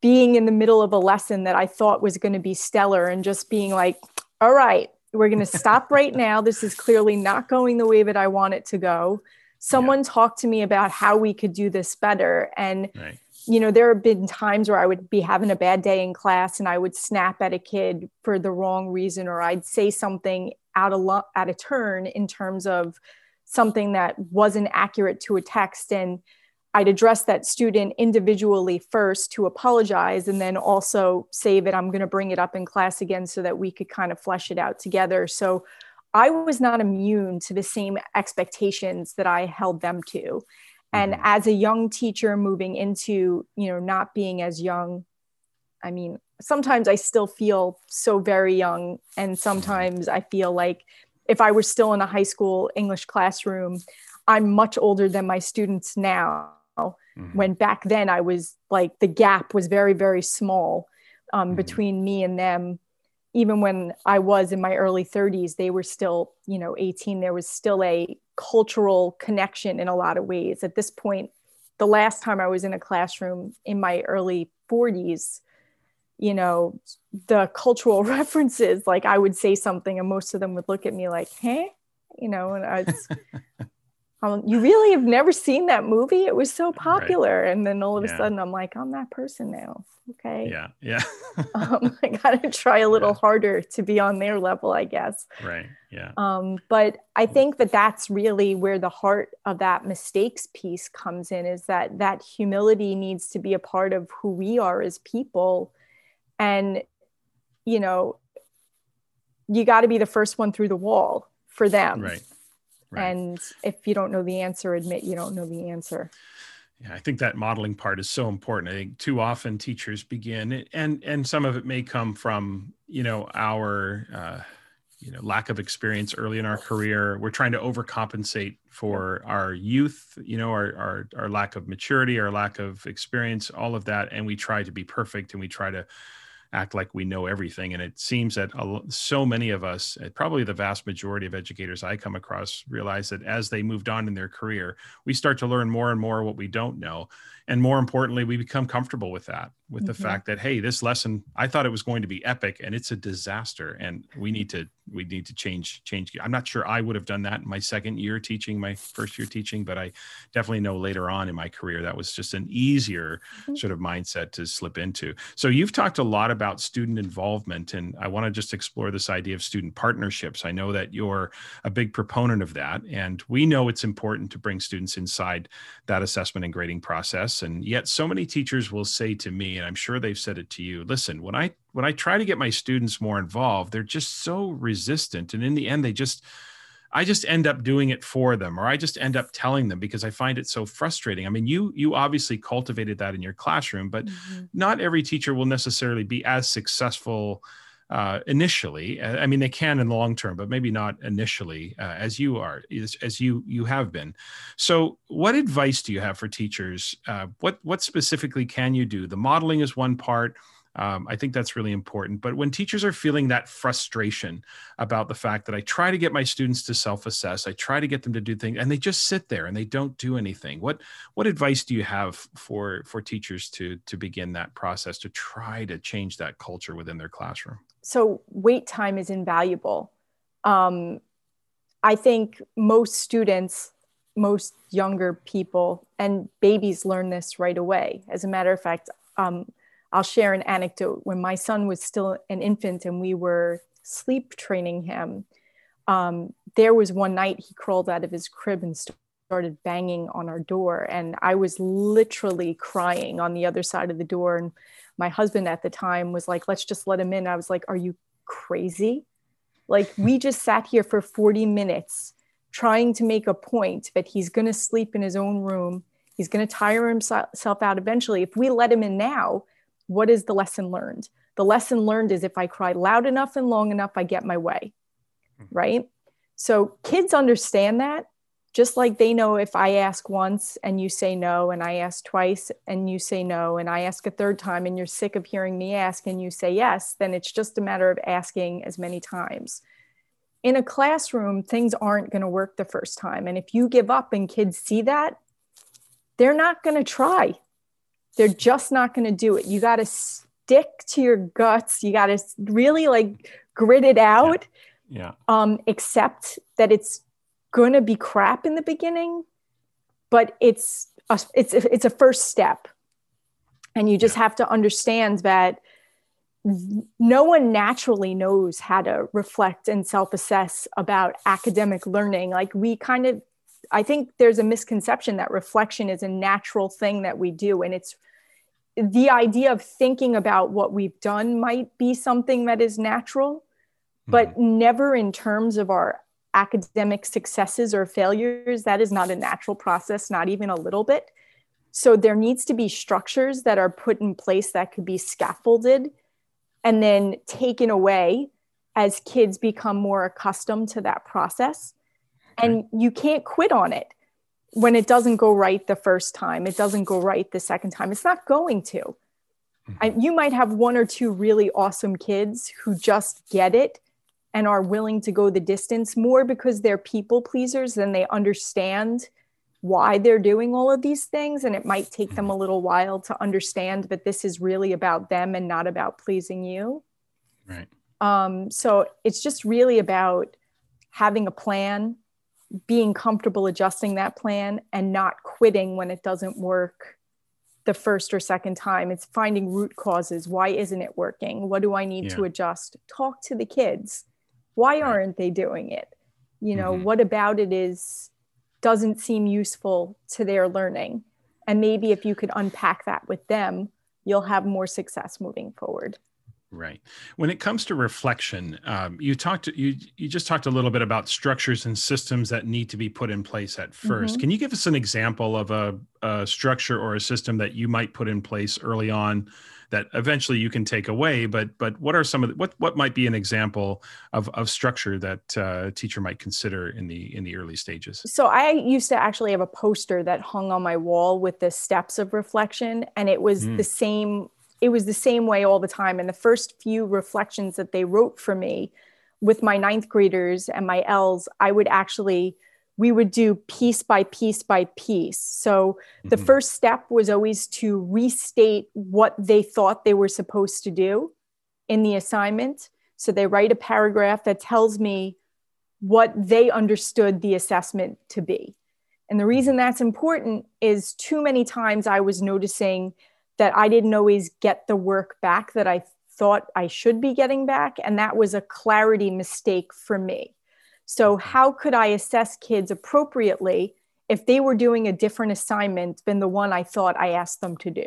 being in the middle of a lesson that I thought was going to be stellar and just being like, all right, we're going to stop right now. This is clearly not going the way that I want it to go someone yeah. talked to me about how we could do this better and right. you know there have been times where i would be having a bad day in class and i would snap at a kid for the wrong reason or i'd say something out of lo- out of turn in terms of something that wasn't accurate to a text and I'd address that student individually first to apologize and then also say that I'm going to bring it up in class again so that we could kind of flesh it out together. So I was not immune to the same expectations that I held them to. And mm-hmm. as a young teacher moving into, you know, not being as young, I mean, sometimes I still feel so very young. And sometimes I feel like if I were still in a high school English classroom, I'm much older than my students now. Mm-hmm. When back then I was like, the gap was very, very small um, mm-hmm. between me and them even when I was in my early 30s, they were still, you know, 18. There was still a cultural connection in a lot of ways. At this point, the last time I was in a classroom in my early 40s, you know, the cultural references, like I would say something and most of them would look at me like, hey, you know, and I was, um, you really have never seen that movie? It was so popular. Right. And then all of yeah. a sudden I'm like, I'm that person now. Okay. Yeah. Yeah. um, I got to try a little yeah. harder to be on their level, I guess. Right. Yeah. Um, but I think that that's really where the heart of that mistakes piece comes in is that that humility needs to be a part of who we are as people. And, you know, you got to be the first one through the wall for them. Right Right. And if you don't know the answer, admit you don't know the answer. Yeah, I think that modeling part is so important. I think too often teachers begin, and and some of it may come from you know our uh, you know lack of experience early in our career. We're trying to overcompensate for our youth, you know, our our our lack of maturity, our lack of experience, all of that, and we try to be perfect, and we try to act like we know everything. And it seems that so many of us, uh, probably the vast majority of educators I come across, realize that as they moved on in their career, we start to learn more and more what we don't know and more importantly we become comfortable with that with mm-hmm. the fact that hey this lesson i thought it was going to be epic and it's a disaster and we need to we need to change change i'm not sure i would have done that in my second year teaching my first year teaching but i definitely know later on in my career that was just an easier mm-hmm. sort of mindset to slip into so you've talked a lot about student involvement and i want to just explore this idea of student partnerships i know that you're a big proponent of that and we know it's important to bring students inside that assessment and grading process and yet so many teachers will say to me and i'm sure they've said it to you listen when i when i try to get my students more involved they're just so resistant and in the end they just i just end up doing it for them or i just end up telling them because i find it so frustrating i mean you you obviously cultivated that in your classroom but mm-hmm. not every teacher will necessarily be as successful uh, initially. I mean, they can in the long term, but maybe not initially, uh, as you are, as, as, you you have been. So, what advice do you have for teachers? Uh, what what specifically can you do? The modeling is one part. Um, I think that's really important. But when teachers are feeling that frustration about the fact that I try to get my students to self-assess, I try to get them to do things, and they just sit there and they don't do anything. What what advice do you have for for teachers to to begin that process to try to change that culture within their classroom? So wait time is invaluable. Um, I think most students most younger people and babies learn this right away. As a matter of fact, um, I'll share an anecdote. When my son was still an infant and we were sleep training him, um, there was one night he crawled out of his crib and started banging on our door. And I was literally crying on the other side of the door. And my husband at the time was like, let's just let him in. I was like, are you crazy? Like, we just sat here for 40 minutes trying to make a point that he's going to sleep in his own room. He's going to tire himself out eventually. If we let him in now, what is the lesson learned? The lesson learned is if I cry loud enough and long enough, I get my way, mm-hmm. right? So kids understand that just like they know if I ask once and you say no, and I ask twice and you say no, and I ask a third time and you're sick of hearing me ask and you say yes, then it's just a matter of asking as many times. In a classroom, things aren't going to work the first time. And if you give up and kids see that, they're not going to try. They're just not going to do it. You got to stick to your guts. You got to really like grit it out. Yeah. yeah. Um, accept that it's going to be crap in the beginning, but it's a, it's it's a first step. And you just have to understand that no one naturally knows how to reflect and self-assess about academic learning. Like we kind of I think there's a misconception that reflection is a natural thing that we do and it's the idea of thinking about what we've done might be something that is natural, but mm-hmm. never in terms of our academic successes or failures. That is not a natural process, not even a little bit. So there needs to be structures that are put in place that could be scaffolded and then taken away as kids become more accustomed to that process. And you can't quit on it when it doesn't go right the first time, it doesn't go right the second time. It's not going to. Mm-hmm. I, you might have one or two really awesome kids who just get it and are willing to go the distance more because they're people pleasers than they understand why they're doing all of these things. And it might take them a little while to understand that this is really about them and not about pleasing you. Right. Um, so it's just really about having a plan being comfortable adjusting that plan and not quitting when it doesn't work the first or second time. It's finding root causes. Why isn't it working? What do I need yeah. to adjust? Talk to the kids. Why aren't they doing it? You know, mm-hmm. what about it is doesn't seem useful to their learning? And maybe if you could unpack that with them, you'll have more success moving forward. Right. When it comes to reflection, um, you talked you you just talked a little bit about structures and systems that need to be put in place at 1st mm-hmm. Can you give us an example of a, a, structure or a system that you might put in place early on that eventually you can take away? But but what are some of the, what what might be an example of of structure that uh, a teacher might consider in the in the early stages? So I used to actually have a poster that hung on my wall with the steps of reflection, and it was mm. the same it was the same way all the time. And the first few reflections that they wrote for me with my ninth graders and my ELLs, I would actually, we would do piece by piece by piece. So mm-hmm. the first step was always to restate what they thought they were supposed to do in the assignment. So they write a paragraph that tells me what they understood the assessment to be. And the reason mm-hmm. that's important is too many times I was noticing that I didn't always get the work back that I thought I should be getting back. And that was a clarity mistake for me. So, how could I assess kids appropriately if they were doing a different assignment than the one I thought I asked them to do?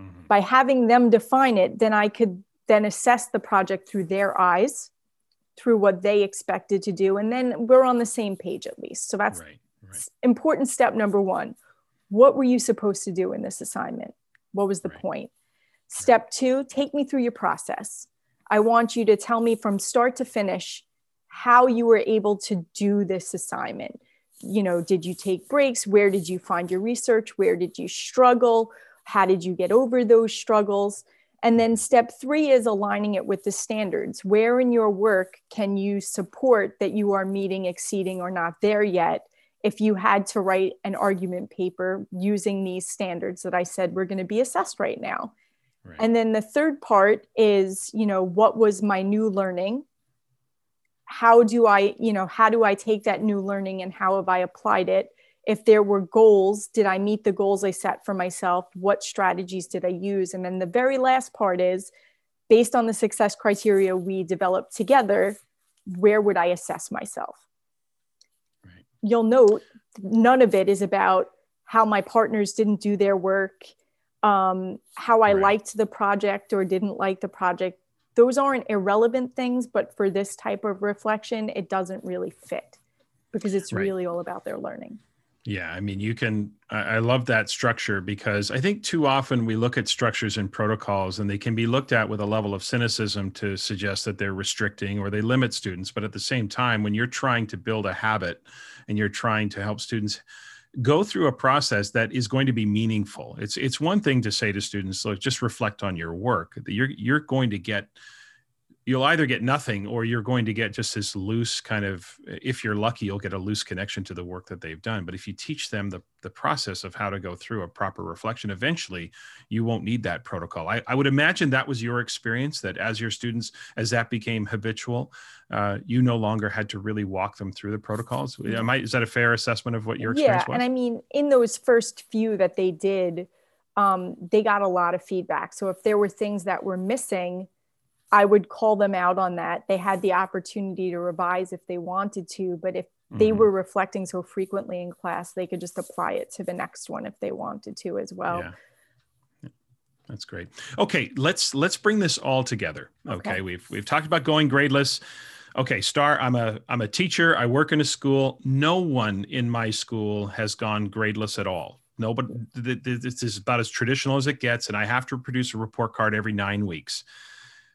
Mm-hmm. By having them define it, then I could then assess the project through their eyes, through what they expected to do. And then we're on the same page at least. So, that's right, right. important step number one. What were you supposed to do in this assignment? What was the right. point? Step two, take me through your process. I want you to tell me from start to finish how you were able to do this assignment. You know, did you take breaks? Where did you find your research? Where did you struggle? How did you get over those struggles? And then step three is aligning it with the standards. Where in your work can you support that you are meeting, exceeding, or not there yet? If you had to write an argument paper using these standards that I said were going to be assessed right now. Right. And then the third part is, you know, what was my new learning? How do I, you know, how do I take that new learning and how have I applied it? If there were goals, did I meet the goals I set for myself? What strategies did I use? And then the very last part is based on the success criteria we developed together, where would I assess myself? You'll note none of it is about how my partners didn't do their work, um, how I right. liked the project or didn't like the project. Those aren't irrelevant things, but for this type of reflection, it doesn't really fit because it's right. really all about their learning. Yeah, I mean, you can. I love that structure because I think too often we look at structures and protocols and they can be looked at with a level of cynicism to suggest that they're restricting or they limit students. But at the same time, when you're trying to build a habit and you're trying to help students go through a process that is going to be meaningful, it's it's one thing to say to students, look, just reflect on your work. You're you're going to get you'll either get nothing or you're going to get just this loose kind of if you're lucky you'll get a loose connection to the work that they've done. But if you teach them the, the process of how to go through a proper reflection eventually you won't need that protocol. I, I would imagine that was your experience that as your students as that became habitual uh, you no longer had to really walk them through the protocols. Am I, is that a fair assessment of what your experience yeah, was? and i mean in those first few that they did um, they got a lot of feedback. So if there were things that were missing I would call them out on that. They had the opportunity to revise if they wanted to, but if they mm-hmm. were reflecting so frequently in class, they could just apply it to the next one if they wanted to as well. Yeah. That's great. Okay, let's let's bring this all together. Okay. okay, we've we've talked about going gradeless. Okay, Starr, I'm a I'm a teacher. I work in a school. No one in my school has gone gradeless at all. No, but this is about as traditional as it gets, and I have to produce a report card every nine weeks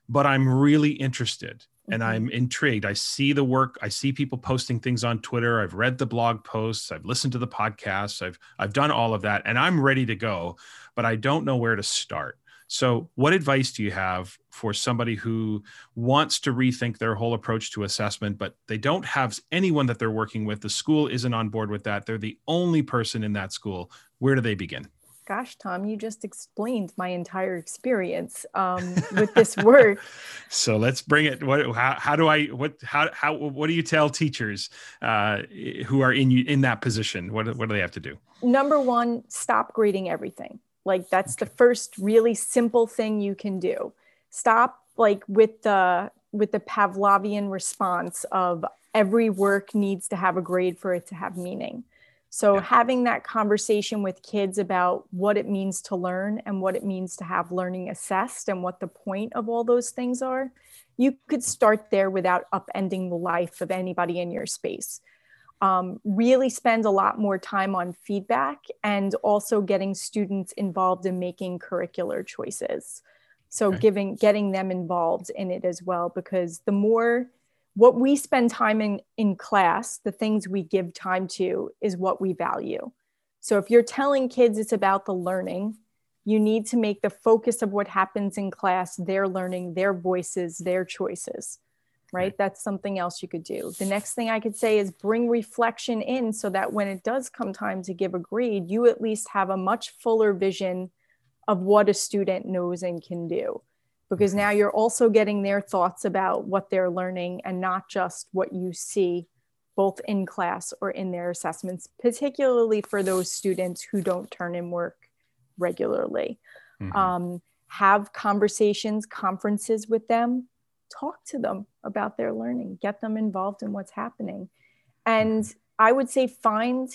but I'm really interested and mm-hmm. I'm intrigued. I see the work, I see people posting things on Twitter. I've read the blog posts, I've listened to the podcasts, I've I've done all of that and I'm ready to go, but I don't know where to start. So, what advice do you have for somebody who wants to rethink their whole approach to assessment, but they don't have anyone that they're working with? The school isn't on board with that. They're the only person in that school. Where do they begin? Gosh, Tom, you just explained my entire experience um, with this work. so let's bring it. What? How, how, do I? What? How? How? What do you tell teachers uh, who are in in that position? What? What do they have to do? Number one, stop grading everything. Like that's okay. the first really simple thing you can do. Stop like with the with the Pavlovian response of every work needs to have a grade for it to have meaning So, Yeah. having that conversation with kids about what it means to learn and what it means to have learning assessed and what the point of all those things are, you could start there without upending the life of anybody in your space. Um, really spend a lot more time on feedback and also getting students involved in making curricular choices. So, Okay. giving getting them involved in it as well, because the more what we spend time in in class the things we give time to is what we value. So if you're telling kids it's about the learning you need to make the focus of what happens in class their learning their voices their choices right? That's something else you could do. The next thing i could say is bring reflection in so that when it does come time to give a grade you at least have a much fuller vision of what a student knows and can do because now you're also getting their thoughts about what they're learning and not just what you see both in class or in their assessments, particularly for those students who don't turn in work regularly. Mhm. Um, have conversations, conferences with them, talk to them about their learning, get them involved in what's happening. And I would say find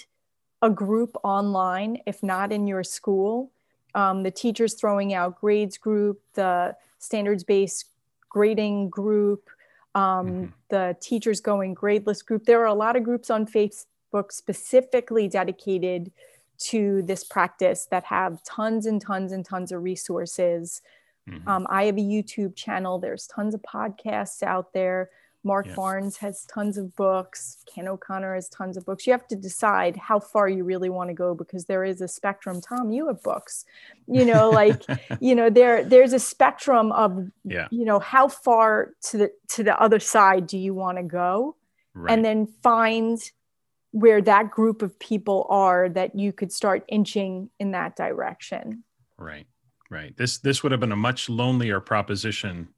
a group online, if not in your school. Um, the teachers throwing out grades group, the standards based grading group, um, Mhm. the teachers going gradeless group. There are a lot of groups on Facebook specifically dedicated to this practice that have tons and tons and tons of resources. Mhm. Um, I have a YouTube channel. There's tons of podcasts out there. Mark Yeah. Barnes has tons of books. Ken O'Connor has tons of books. You have to decide how far you really want to go because there is a spectrum. Tom, you have books. You know, like you know, there there's a spectrum of yeah. you know how far to the to the other side do you want to go, Right. and then find where that group of people are that you could start inching in that direction. Right, right. This this would have been a much lonelier proposition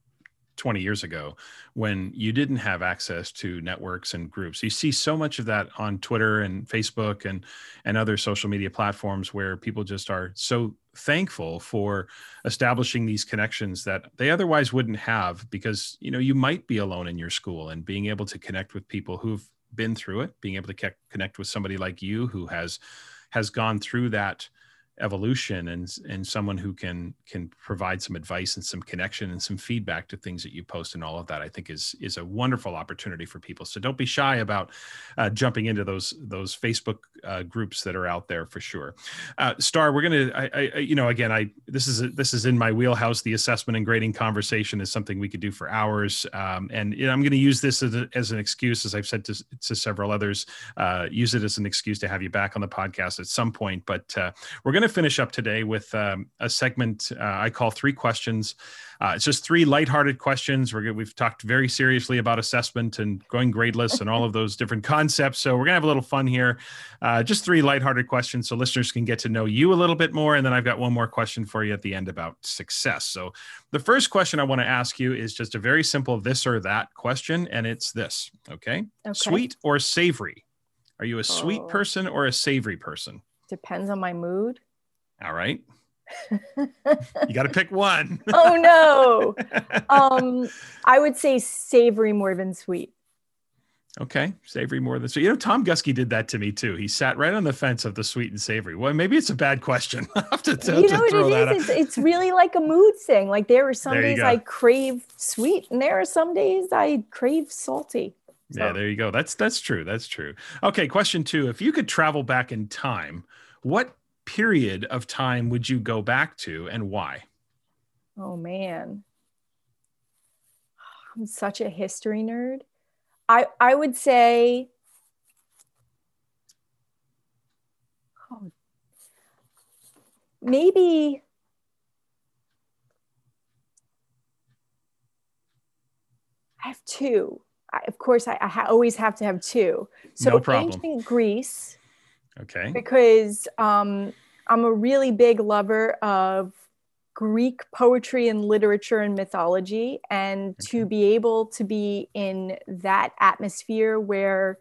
20 years ago when you didn't have access to networks and groups. You see so much of that on Twitter and Facebook and and other social media platforms where people just are so thankful for establishing these connections that they otherwise wouldn't have because you know you might be alone in your school and being able to connect with people who've been through it being able to connect with somebody like you who has has gone through that evolution and and someone who can can provide some advice and some connection and some feedback to things that you post and all of that i think is is a wonderful opportunity for people. So don't be shy about uh, jumping into those those facebook uh, groups that are out there for sure. Uh, Starr we're gonna I, I you know again i this is this is in my wheelhouse. The assessment and grading conversation is something we could do for hours. Um, and i'm to use this as, a, as an excuse as i've said to, to several others uh, use it as an excuse to have you back on the podcast at some point. But uh, we're going to finish up today with um, a segment uh, I call three questions. Uh, it's just three lighthearted questions. We're, we've talked very seriously about assessment and going gradeless and all of those different concepts. So we're gonna have a little fun here. Uh, just three lighthearted questions so listeners can get to know you a little bit more. And then I've got one more question for you at the end about success. So the first question I want to ask you is just a very simple this or that question, and it's this. Okay, Okay. sweet or savory? Are you a sweet Oh. person or a savory person? Depends on my mood. All right. You got to pick one. oh no. Um, I would say savory more than sweet. okay. Savory more than sweet. You know, Tom Guskey did that to me too. He sat right on the fence of the sweet and savory. Well, maybe it's a bad question. I'll have to, to, you to know what throw that it It's, it's really like a mood thing. Like there are some There days go. I crave sweet, and there are some days I crave salty. Yeah, there you go. That's that's true. That's true. Okay, question two. If you could travel back in time, what period of time would you go back to and why? Oh man. I'm such a history nerd. I I would say oh, maybe I have two. I, of course, I, I ha- always have to have two. So No problem. ancient Greece Okay. because um, I'm a really big lover of Greek poetry and literature and mythology. And to be able to be in that atmosphere where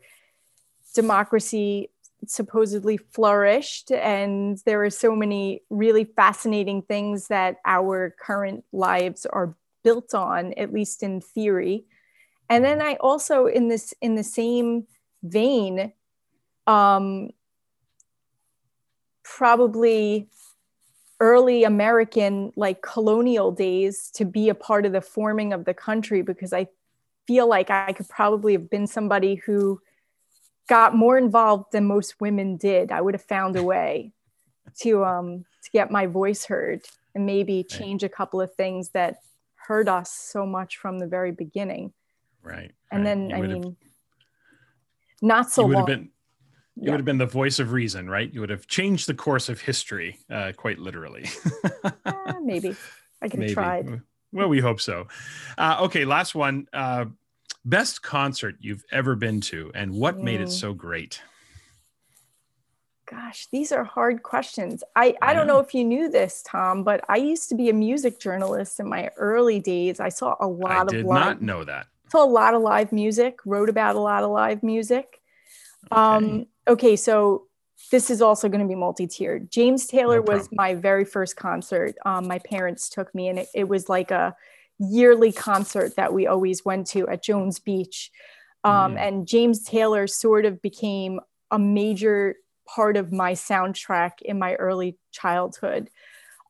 democracy supposedly flourished and there are so many really fascinating things that our current lives are built on at least in theory and then i also in this in the same vein um probably early American, like colonial days, to be a part of the forming of the country because I feel like I could probably have been somebody who got more involved than most women did. I would have found a way to um to get my voice heard and maybe change a couple of things that hurt us so much from the very beginning. Right. And right. then You I would have- mean not so long. been you Yeah. would have been the voice of reason, right? You would have changed the course of history, uh, quite literally. Eh, maybe. I could have Maybe. tried. Well, we hope so. Uh, okay, last one. Uh, best concert you've ever been to, and what made it so great? Gosh, these are hard questions. I, I I don't know. if you knew this, Tom, but I used to be a music journalist in my early days. I saw a lot I of did live, not know that. saw a lot of live music, wrote about a lot of live music. Okay. Um, okay, so this is also going to be multi-tiered. James Taylor No was my very first concert. Um, my parents took me, and it, it was like a yearly concert that we always went to at Jones Beach. Um, Mm. And James Taylor sort of became a major part of my soundtrack in my early childhood.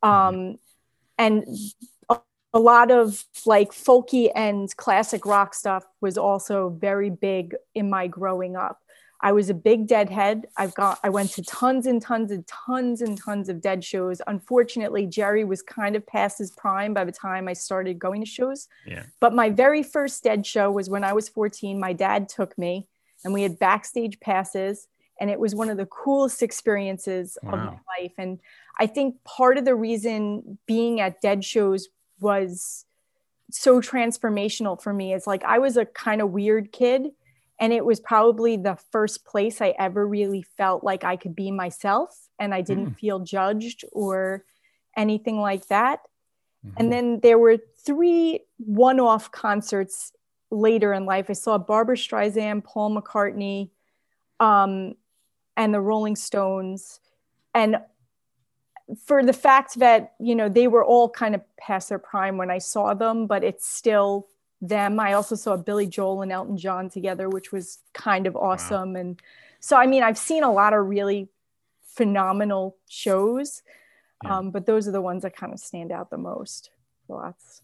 Um, And a, a lot of like folky and classic rock stuff was also very big in my growing up. I was a big Deadhead. I've got I went to tons and tons and tons and tons of Dead shows. Unfortunately, Jerry was kind of past his prime by the time I started going to shows. Yeah. But my very first Dead show was when I was 14. My dad took me, and we had backstage passes, and it was one of the coolest experiences of my life. And I think part of the reason being at Dead shows was so transformational for me is like I was a kind of weird kid and it was probably the first place I ever really felt like I could be myself and I didn't feel judged or anything like that. Mhm. And then there were three one off concerts later in life. I saw Barbra Streisand, Paul McCartney, um, and the Rolling Stones. And for the fact that, you know, they were all kind of past their prime when I saw them, but it's still them. I also saw Billy Joel and Elton John together, which was kind of awesome. And so, I mean, I've seen a lot of really phenomenal shows, Yeah. um, but those are the ones that kind of stand out the most. Lots.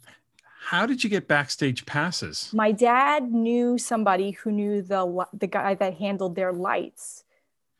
How did you get backstage passes? My dad knew somebody who knew the the guy that handled their lights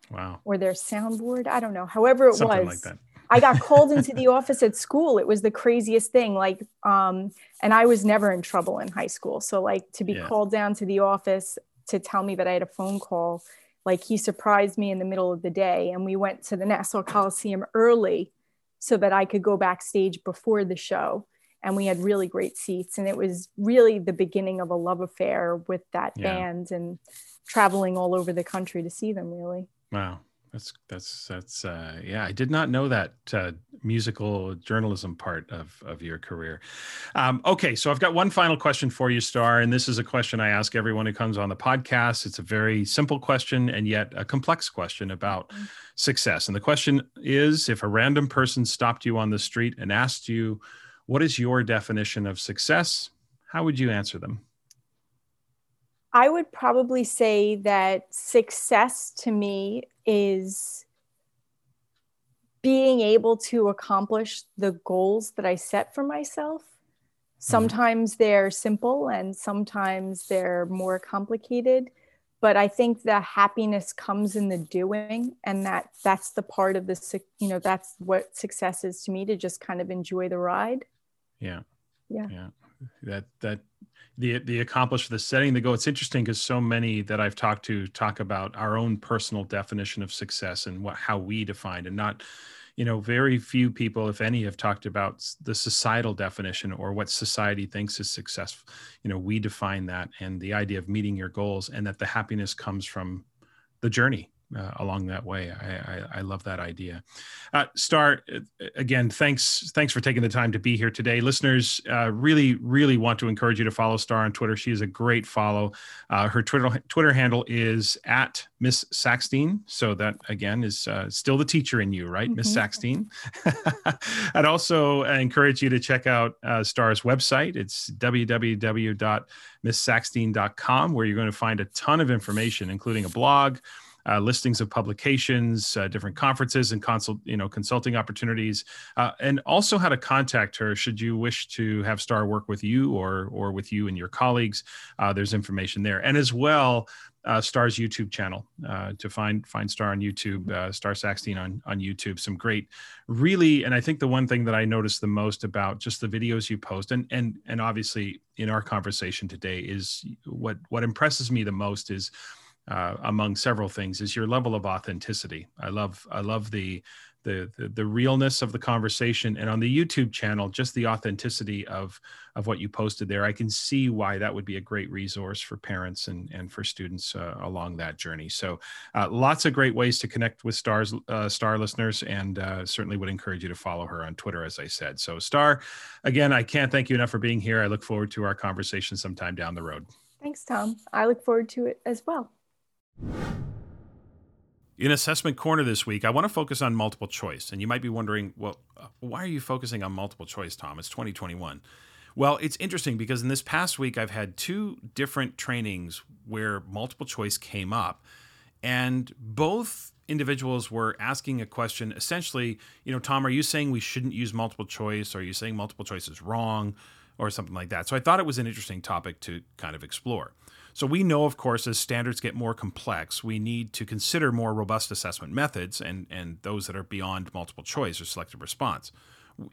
Wow. or their soundboard. I don't know. However, it Something was. like that. I got called into the office at school. It was the craziest thing. Like, um, and I was never in trouble in high school. So, like, to be Yeah. called down to the office to tell me that I had a phone call, like, he surprised me in the middle of the day. And we went to the Nassau Coliseum early so that I could go backstage before the show. And we had really great seats. And it was really the beginning of a love affair with that Yeah. band and traveling all over the country to see them, really. Wow. That's that's that's uh yeah, I did not know that uh musical journalism part of of your career. Um okay, so I've got one final question for you Starr and this is a question I ask everyone who comes on the podcast. It's a very simple question and yet a complex question about success. And the question is if a random person stopped you on the street and asked you what is your definition of success, how would you answer them? I would probably say that success to me is being able to accomplish the goals that I set for myself. Mm-hmm. Sometimes they're simple and sometimes they're more complicated, but I think the happiness comes in the doing and that that's the part of the you know that's what success is to me to just kind of enjoy the ride. Yeah. Yeah. Yeah. That that the the accomplish the setting the goal. It's interesting because so many that I've talked to talk about our own personal definition of success and what how we define and not you know very few people if any have talked about the societal definition or what society thinks is successful you know we define that and the idea of meeting your goals and that the happiness comes from the journey uh, along that way I, I i love that idea uh, Starr, uh, again, thanks thanks for taking the time to be here today. Listeners, uh, really, really want to encourage you to follow Starr on Twitter. She is a great follow. Uh, her Twitter Twitter handle is at Miss Sackstein. So that again is uh, still the teacher in you, right, Miss Sackstein? I'd also encourage you to check out uh, Starr's website. It's www.mssackstein.com, where you're going to find a ton of information, including a blog uh, listings of publications, uh, different conferences, and consult you know consulting opportunities, uh, and also how to contact her should you wish to have Starr work with you or or with you and your colleagues. Uh, there's information there, and as well uh, Starr's YouTube channel uh, to find find Starr on YouTube, Starr Sackstein on on YouTube. Some great, really, and I think the one thing that I noticed the most about just the videos you post, and and and obviously in our conversation today is what what impresses me the most is. Uh, among several things is your level of authenticity. I love I love the the, the, the realness of the conversation. And on the youtube channel just the authenticity of of what you posted there i can see why that would be a great resource for parents and and for students uh, along that journey. So uh, lots of great ways to connect with Starr's uh, Starr listeners and uh, certainly would encourage you to follow her on twitter as i said. So Starr again i can't thank you enough for being here. I look forward to our conversation sometime down the road. Thanks tom. I look forward to it as well in Assessment Corner this week, I want to focus on multiple choice. And you might be wondering, well, uh, why are you focusing on multiple choice, Tom? It's 2021. Well, it's interesting because in this past week, I've had two different trainings where multiple choice came up. And both individuals were asking a question essentially, you know, Tom, are you saying we shouldn't use multiple choice? Are you saying multiple choice is wrong? Or something like that. So I thought it was an interesting topic to kind of explore. So we know, of course, as standards get more complex, we need to consider more robust assessment methods and, and those that are beyond multiple choice or selective response.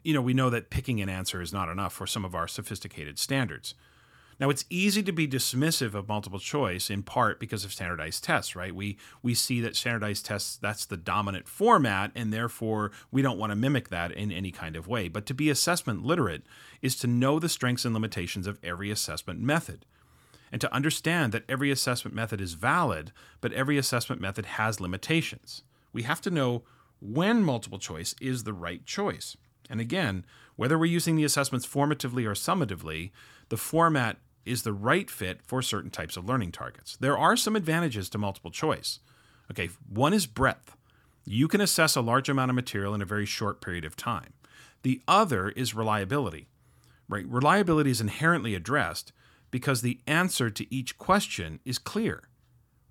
You know, we know that picking an answer is not enough for some of our sophisticated standards. Now, it's easy to be dismissive of multiple choice in part because of standardized tests, right? We we see that standardized tests that's the dominant format and therefore we don't want to mimic that in any kind of way. But to be assessment literate is to know the strengths and limitations of every assessment method and to understand that every assessment method is valid, but every assessment method has limitations. We have to know when multiple choice is the right choice. And again, whether we're using the assessments formatively or summatively, the format is the right fit for certain types of learning targets. There are some advantages to multiple choice. Okay, one is breadth. You can assess a large amount of material in a very short period of time. The other is reliability. Right? Reliability is inherently addressed because the answer to each question is clear.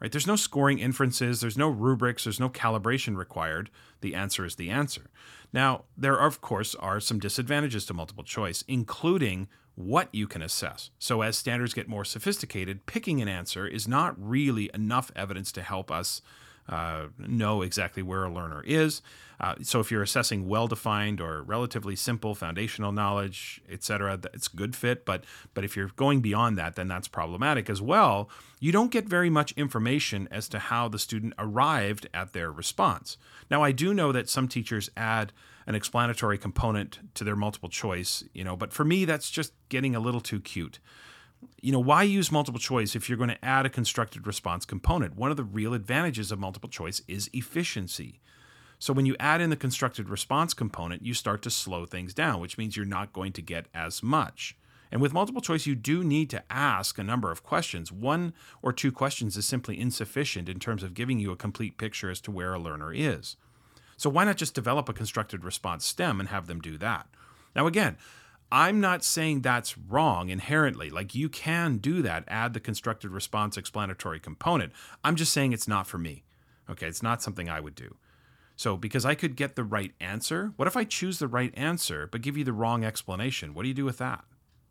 Right? There's no scoring inferences, there's no rubrics, there's no calibration required. The answer is the answer. Now, there of course are some disadvantages to multiple choice, including what you can assess. So as standards get more sophisticated, picking an answer is not really enough evidence to help us uh, know exactly where a learner is. Uh, so if you're assessing well-defined or relatively simple foundational knowledge, etc., it's good fit. But but if you're going beyond that, then that's problematic as well. You don't get very much information as to how the student arrived at their response. Now, I do know that some teachers add an explanatory component to their multiple choice, you know, but for me, that's just getting a little too cute you know, why use multiple choice if you're going to add a constructed response component? One of the real advantages of multiple choice is efficiency. So when you add in the constructed response component, you start to slow things down, which means you're not going to get as much. And with multiple choice, you do need to ask a number of questions. One or two questions is simply insufficient in terms of giving you a complete picture as to where a learner is. So why not just develop a constructed response stem and have them do that? Now, again, I'm not saying that's wrong inherently. Like you can do that, add the constructed response explanatory component. I'm just saying it's not for me. Okay, it's not something I would do. So, because I could get the right answer, what if I choose the right answer but give you the wrong explanation? What do you do with that?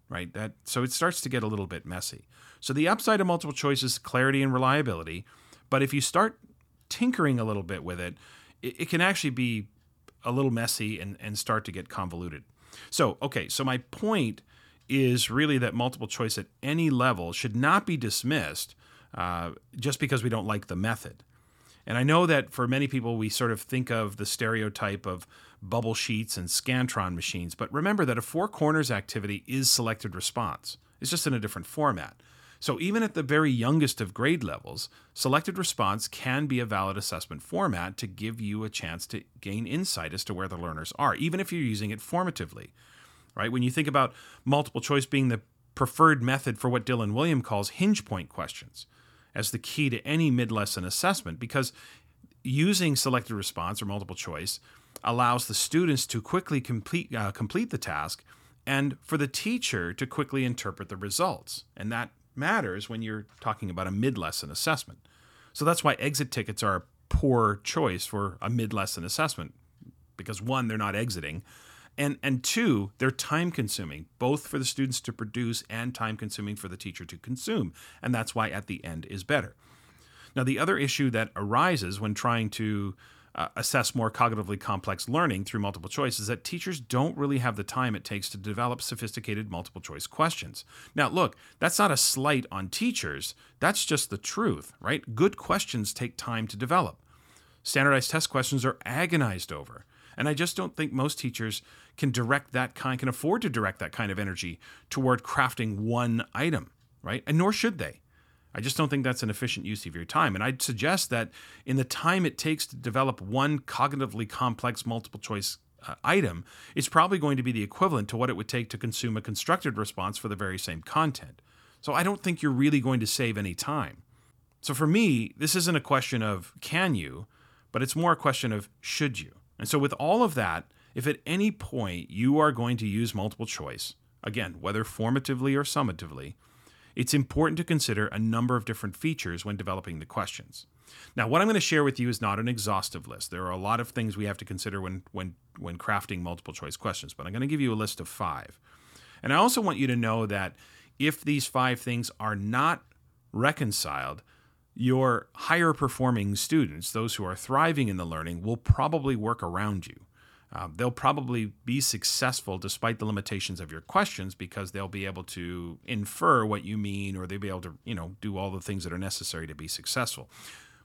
Right? That so it starts to get a little bit messy. So the upside of multiple choice is clarity and reliability, but if you start tinkering a little bit with it, it, it can actually be a little messy and, and start to get convoluted. So, okay, so my point is really that multiple choice at any level should not be dismissed uh, just because we don't like the method. And I know that for many people, we sort of think of the stereotype of bubble sheets and Scantron machines, but remember that a four corners activity is selected response. It's just in a different format. So even at the very youngest of grade levels, selected response can be a valid assessment format to give you a chance to gain insight as to where the learners are, even if you're using it formatively. Right? When you think about multiple choice being the preferred method for what Dylan Wiliam calls hinge point questions as the key to any mid-lesson assessment because using selected response or multiple choice allows the students to quickly complete uh, complete the task and for the teacher to quickly interpret the results. And that matters when you're talking about a mid lesson assessment. So that's why exit tickets are a poor choice for a mid lesson assessment because one, they're not exiting. And, and two, they're time consuming, both for the students to produce and time consuming for the teacher to consume. And that's why at the end is better. Now, the other issue that arises when trying to uh, assess more cognitively complex learning through multiple choice is that teachers don't really have the time it takes to develop sophisticated multiple choice questions. Now, look, that's not a slight on teachers, that's just the truth, right? Good questions take time to develop. Standardized test questions are agonized over. And I just don't think most teachers can direct that kind, can afford to direct that kind of energy toward crafting one item, right? And nor should they. I just don't think that's an efficient use of your time. And I'd suggest that in the time it takes to develop one cognitively complex multiple choice uh, item, it's probably going to be the equivalent to what it would take to consume a constructed response for the very same content. So I don't think you're really going to save any time. So for me, this isn't a question of can you, but it's more a question of should you. And so with all of that, if at any point you are going to use multiple choice, again, whether formatively or summatively, it's important to consider a number of different features when developing the questions. Now, what I'm going to share with you is not an exhaustive list. There are a lot of things we have to consider when, when, when crafting multiple choice questions, but I'm going to give you a list of five. And I also want you to know that if these five things are not reconciled, your higher performing students, those who are thriving in the learning, will probably work around you. Uh, they'll probably be successful despite the limitations of your questions because they'll be able to infer what you mean or they'll be able to, you know, do all the things that are necessary to be successful.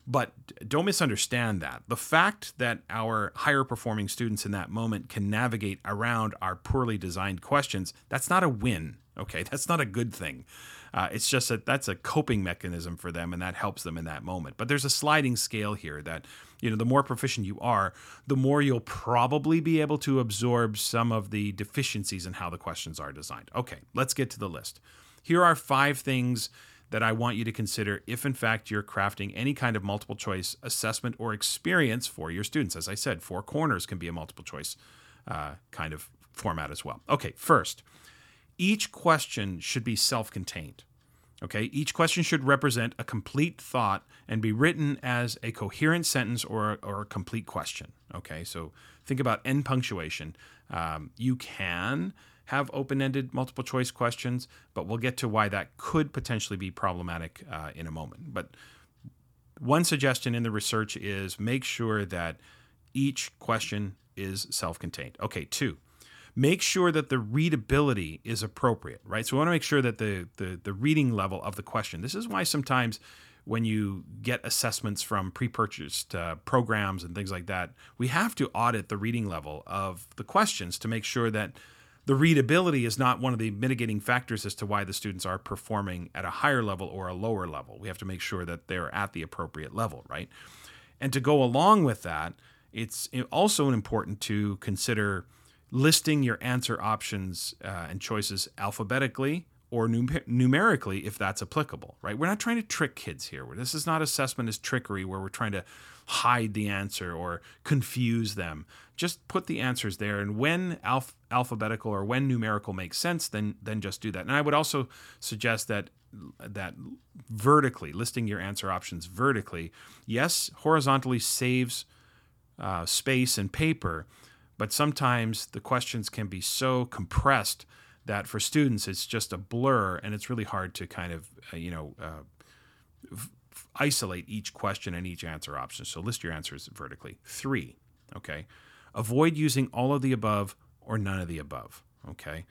But don't misunderstand that. The fact that our higher performing students in that moment can navigate around our poorly designed questions, that's not a win. Okay, that's not a good thing. Uh, it's just that that's a coping mechanism for them, and that helps them in that moment. But there's a sliding scale here that you know the more proficient you are, the more you'll probably be able to absorb some of the deficiencies in how the questions are designed. Okay, let's get to the list. Here are five things that I want you to consider if, in fact, you're crafting any kind of multiple choice assessment or experience for your students. As I said, four corners can be a multiple choice uh, kind of format as well. Okay, first, each question should be self contained. Okay, each question should represent a complete thought and be written as a coherent sentence or, or a complete question. Okay, so think about end punctuation. Um, you can have open ended multiple choice questions, but we'll get to why that could potentially be problematic uh, in a moment. But one suggestion in the research is make sure that each question is self contained. Okay, two, make sure that the readability is appropriate, right? So we want to make sure that the, the, the reading level of the question. This is why sometimes when you get assessments from pre-purchased uh, programs and things like that, we have to audit the reading level of the questions to make sure that the readability is not one of the mitigating factors as to why the students are performing at a higher level or a lower level. We have to make sure that they're at the appropriate level, right? And to go along with that, it's also important to consider listing your answer options uh, and choices alphabetically or num- numerically if that's applicable, right? We're not trying to trick kids here. This is not assessment as trickery where we're trying to hide the answer or confuse them. Just put the answers there, and when alph- alphabetical or when numerical makes sense, then then just do that. And I would also suggest that that vertically listing your answer options vertically, yes, horizontally saves uh, space and paper, but sometimes the questions can be so compressed that for students it's just a blur and it's really hard to kind of uh, you know uh, isolate each question and each answer option. So list your answers vertically. Three okay? Avoid using all of the above or none of the above okay?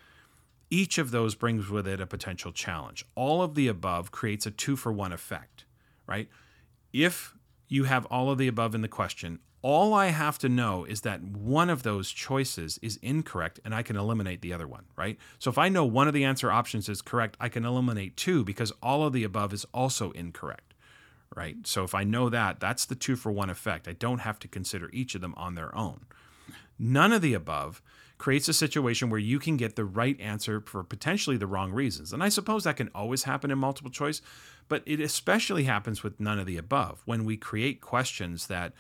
Each of those brings with it a potential challenge. All of the above creates a two for one effect right? If you have all of the above in the question all I have to know is that one of those choices is incorrect and I can eliminate the other one, right? So if I know one of the answer options is correct, I can eliminate two because all of the above is also incorrect, right? So if I know that, that's the two for one effect. I don't have to consider each of them on their own. None of the above creates a situation where you can get the right answer for potentially the wrong reasons. And I suppose that can always happen in multiple choice, but it especially happens with none of the above when we create questions that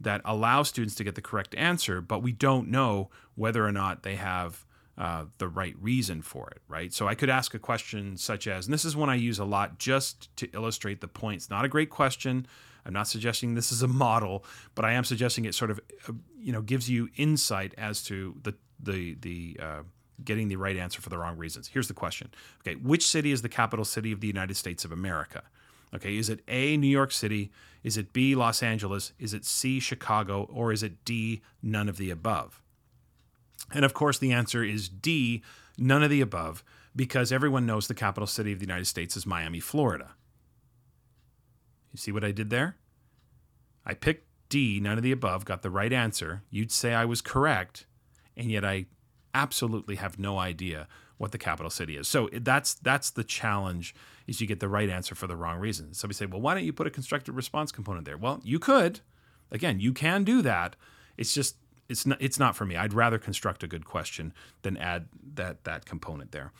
that allow students to get the correct answer, but we don't know whether or not they have uh, the right reason for it, right? So I could ask a question such as, and this is one I use a lot just to illustrate the points. Not a great question. I'm not suggesting this is a model, but I am suggesting it sort of, uh, you know, gives you insight as to the the the uh, getting the right answer for the wrong reasons. Here's the question. Okay, which city is the capital city of the United States of America? Okay, is it A, New York City? Is it B, Los Angeles? Is it C, Chicago? Or is it D, none of the above? And of course, the answer is D, none of the above, because everyone knows the capital city of the United States is Miami, Florida. You see what I did there? I picked D, none of the above, got the right answer. You'd say I was correct, and yet I absolutely have no idea what the capital city is. So that's that's the challenge is you get the right answer for the wrong reason. Somebody say, "Well, why don't you put a constructive response component there?" Well, you could. Again, you can do that. It's just it's not it's not for me. I'd rather construct a good question than add that that component there.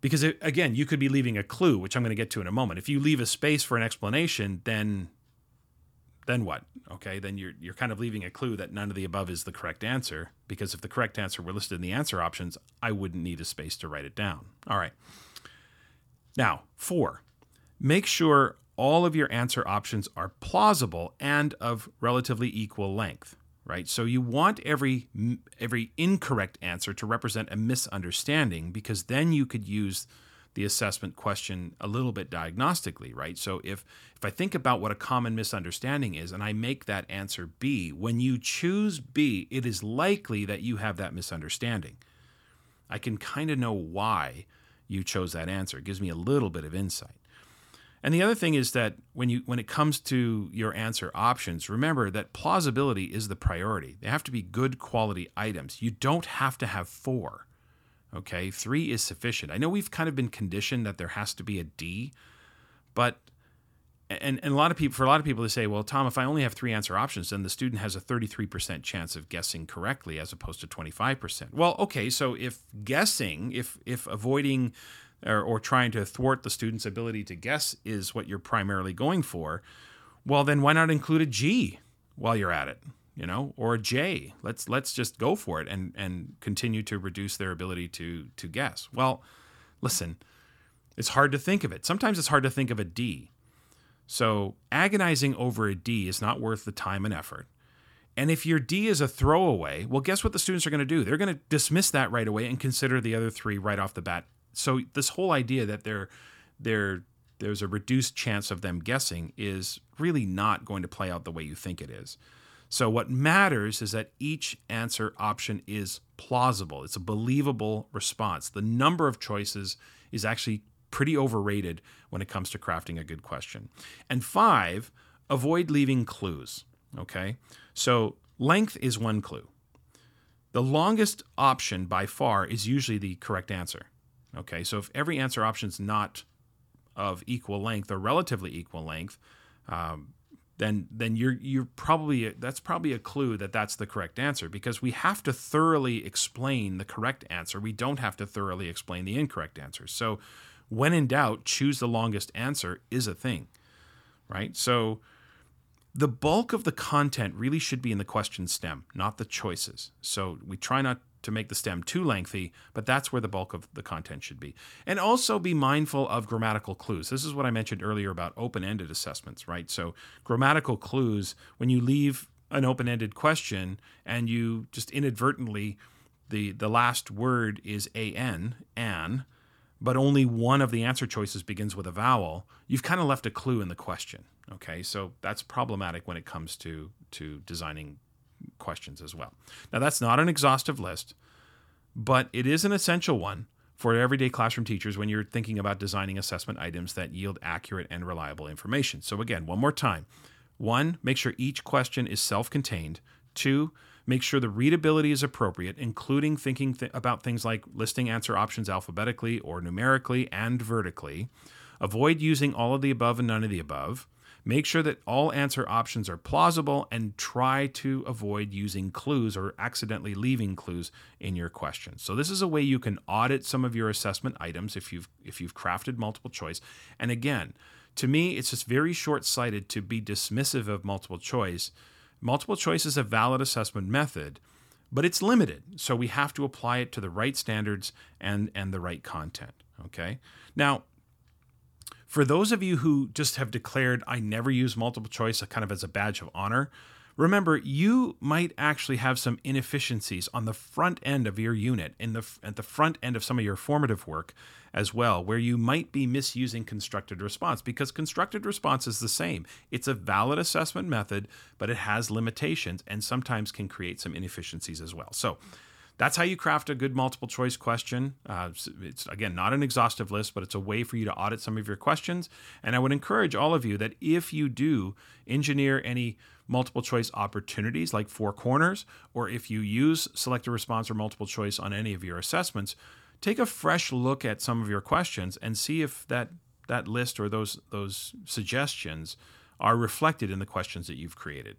Because it, again, you could be leaving a clue, which I'm going to get to in a moment. If you leave a space for an explanation, then then what? Okay, then you're you're kind of leaving a clue that none of the above is the correct answer because if the correct answer were listed in the answer options, I wouldn't need a space to write it down. All right. Now, 4. Make sure all of your answer options are plausible and of relatively equal length, right? So you want every every incorrect answer to represent a misunderstanding because then you could use the assessment question a little bit diagnostically, right? So if if I think about what a common misunderstanding is and I make that answer B, when you choose B, it is likely that you have that misunderstanding. I can kind of know why you chose that answer. It gives me a little bit of insight. And the other thing is that when you when it comes to your answer options, remember that plausibility is the priority. They have to be good quality items. You don't have to have four. Okay, three is sufficient. I know we've kind of been conditioned that there has to be a D, but and, and a lot of people for a lot of people they say, well, Tom, if I only have three answer options, then the student has a 33% chance of guessing correctly as opposed to 25%. Well, okay, so if guessing, if if avoiding or, or trying to thwart the student's ability to guess is what you're primarily going for, well, then why not include a G while you're at it? You know, or a J. Let's let's just go for it and and continue to reduce their ability to to guess. Well, listen, it's hard to think of it. Sometimes it's hard to think of a D. So agonizing over a D is not worth the time and effort. And if your D is a throwaway, well, guess what the students are going to do? They're going to dismiss that right away and consider the other three right off the bat. So this whole idea that they're they're there's a reduced chance of them guessing is really not going to play out the way you think it is. So, what matters is that each answer option is plausible. It's a believable response. The number of choices is actually pretty overrated when it comes to crafting a good question. And five, avoid leaving clues. Okay. So, length is one clue. The longest option by far is usually the correct answer. Okay. So, if every answer option is not of equal length or relatively equal length, um, then then you're you're probably that's probably a clue that that's the correct answer because we have to thoroughly explain the correct answer. We don't have to thoroughly explain the incorrect answer. So when in doubt, choose the longest answer is a thing. Right? So the bulk of the content really should be in the question stem, not the choices. So we try not to make the stem too lengthy, but that's where the bulk of the content should be. And also be mindful of grammatical clues. This is what I mentioned earlier about open ended assessments, right? So, grammatical clues, when you leave an open ended question and you just inadvertently, the, the last word is an, an, but only one of the answer choices begins with a vowel, you've kind of left a clue in the question. Okay, so that's problematic when it comes to to designing questions as well. Now, that's not an exhaustive list, but it is an essential one for everyday classroom teachers when you're thinking about designing assessment items that yield accurate and reliable information. So, again, one more time. One, make sure each question is self contained. Two, make sure the readability is appropriate, including thinking th- about things like listing answer options alphabetically or numerically and vertically. Avoid using all of the above and none of the above. Make sure that all answer options are plausible and try to avoid using clues or accidentally leaving clues in your questions. So this is a way you can audit some of your assessment items if you've if you've crafted multiple choice. And again, to me it's just very short-sighted to be dismissive of multiple choice. Multiple choice is a valid assessment method, but it's limited. So we have to apply it to the right standards and and the right content, okay? Now, For those of you who just have declared, I never use multiple choice kind of as a badge of honor, remember you might actually have some inefficiencies on the front end of your unit in the at the front end of some of your formative work as well where you might be misusing constructed response because constructed response is the same. It's a valid assessment method but it has limitations and sometimes can create some inefficiencies as well. So that's how you craft a good multiple choice question. Uh, it's again not an exhaustive list, but it's a way for you to audit some of your questions. And I would encourage all of you that if you do engineer any multiple choice opportunities like four corners, or if you use select a response or multiple choice on any of your assessments, take a fresh look at some of your questions and see if that that list or those those suggestions are reflected in the questions that you've created.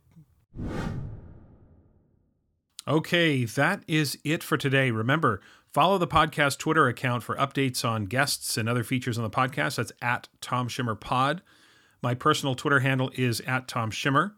Okay, that is it for today. Remember, follow the podcast Twitter account for updates on guests and other features on the podcast. That's at Tom Schimmer Pod. My personal Twitter handle is at Tom Schimmer.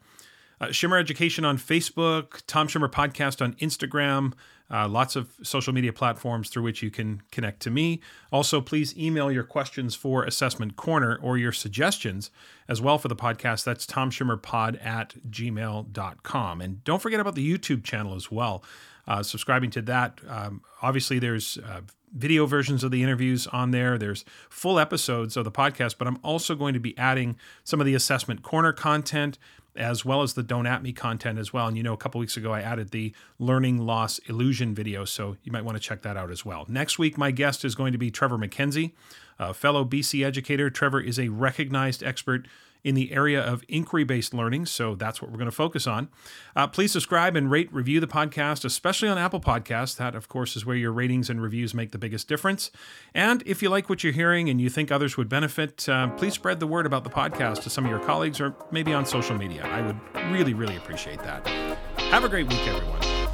Uh, Schimmer Education on Facebook, Tom Schimmer Podcast on Instagram, uh, lots of social media platforms through which you can connect to me. Also, please email your questions for Assessment Corner or your suggestions as well for the podcast. That's tomschimmerpod at gmail.com. And don't forget about the YouTube channel as well. Uh, subscribing to that. Um, obviously, there's uh, video versions of the interviews on there. There's full episodes of the podcast, but I'm also going to be adding some of the assessment corner content as well as the Don't At Me content as well. And you know, a couple weeks ago, I added the learning loss illusion video, so you might want to check that out as well. Next week, my guest is going to be Trevor MacKenzie, a fellow BC educator. Trevor is a recognized expert in the area of inquiry based learning. So that's what we're going to focus on. Uh, please subscribe and rate, review the podcast, especially on Apple Podcasts. That, of course, is where your ratings and reviews make the biggest difference. And if you like what you're hearing and you think others would benefit, uh, please spread the word about the podcast to some of your colleagues or maybe on social media. I would really, really appreciate that. Have a great week, everyone.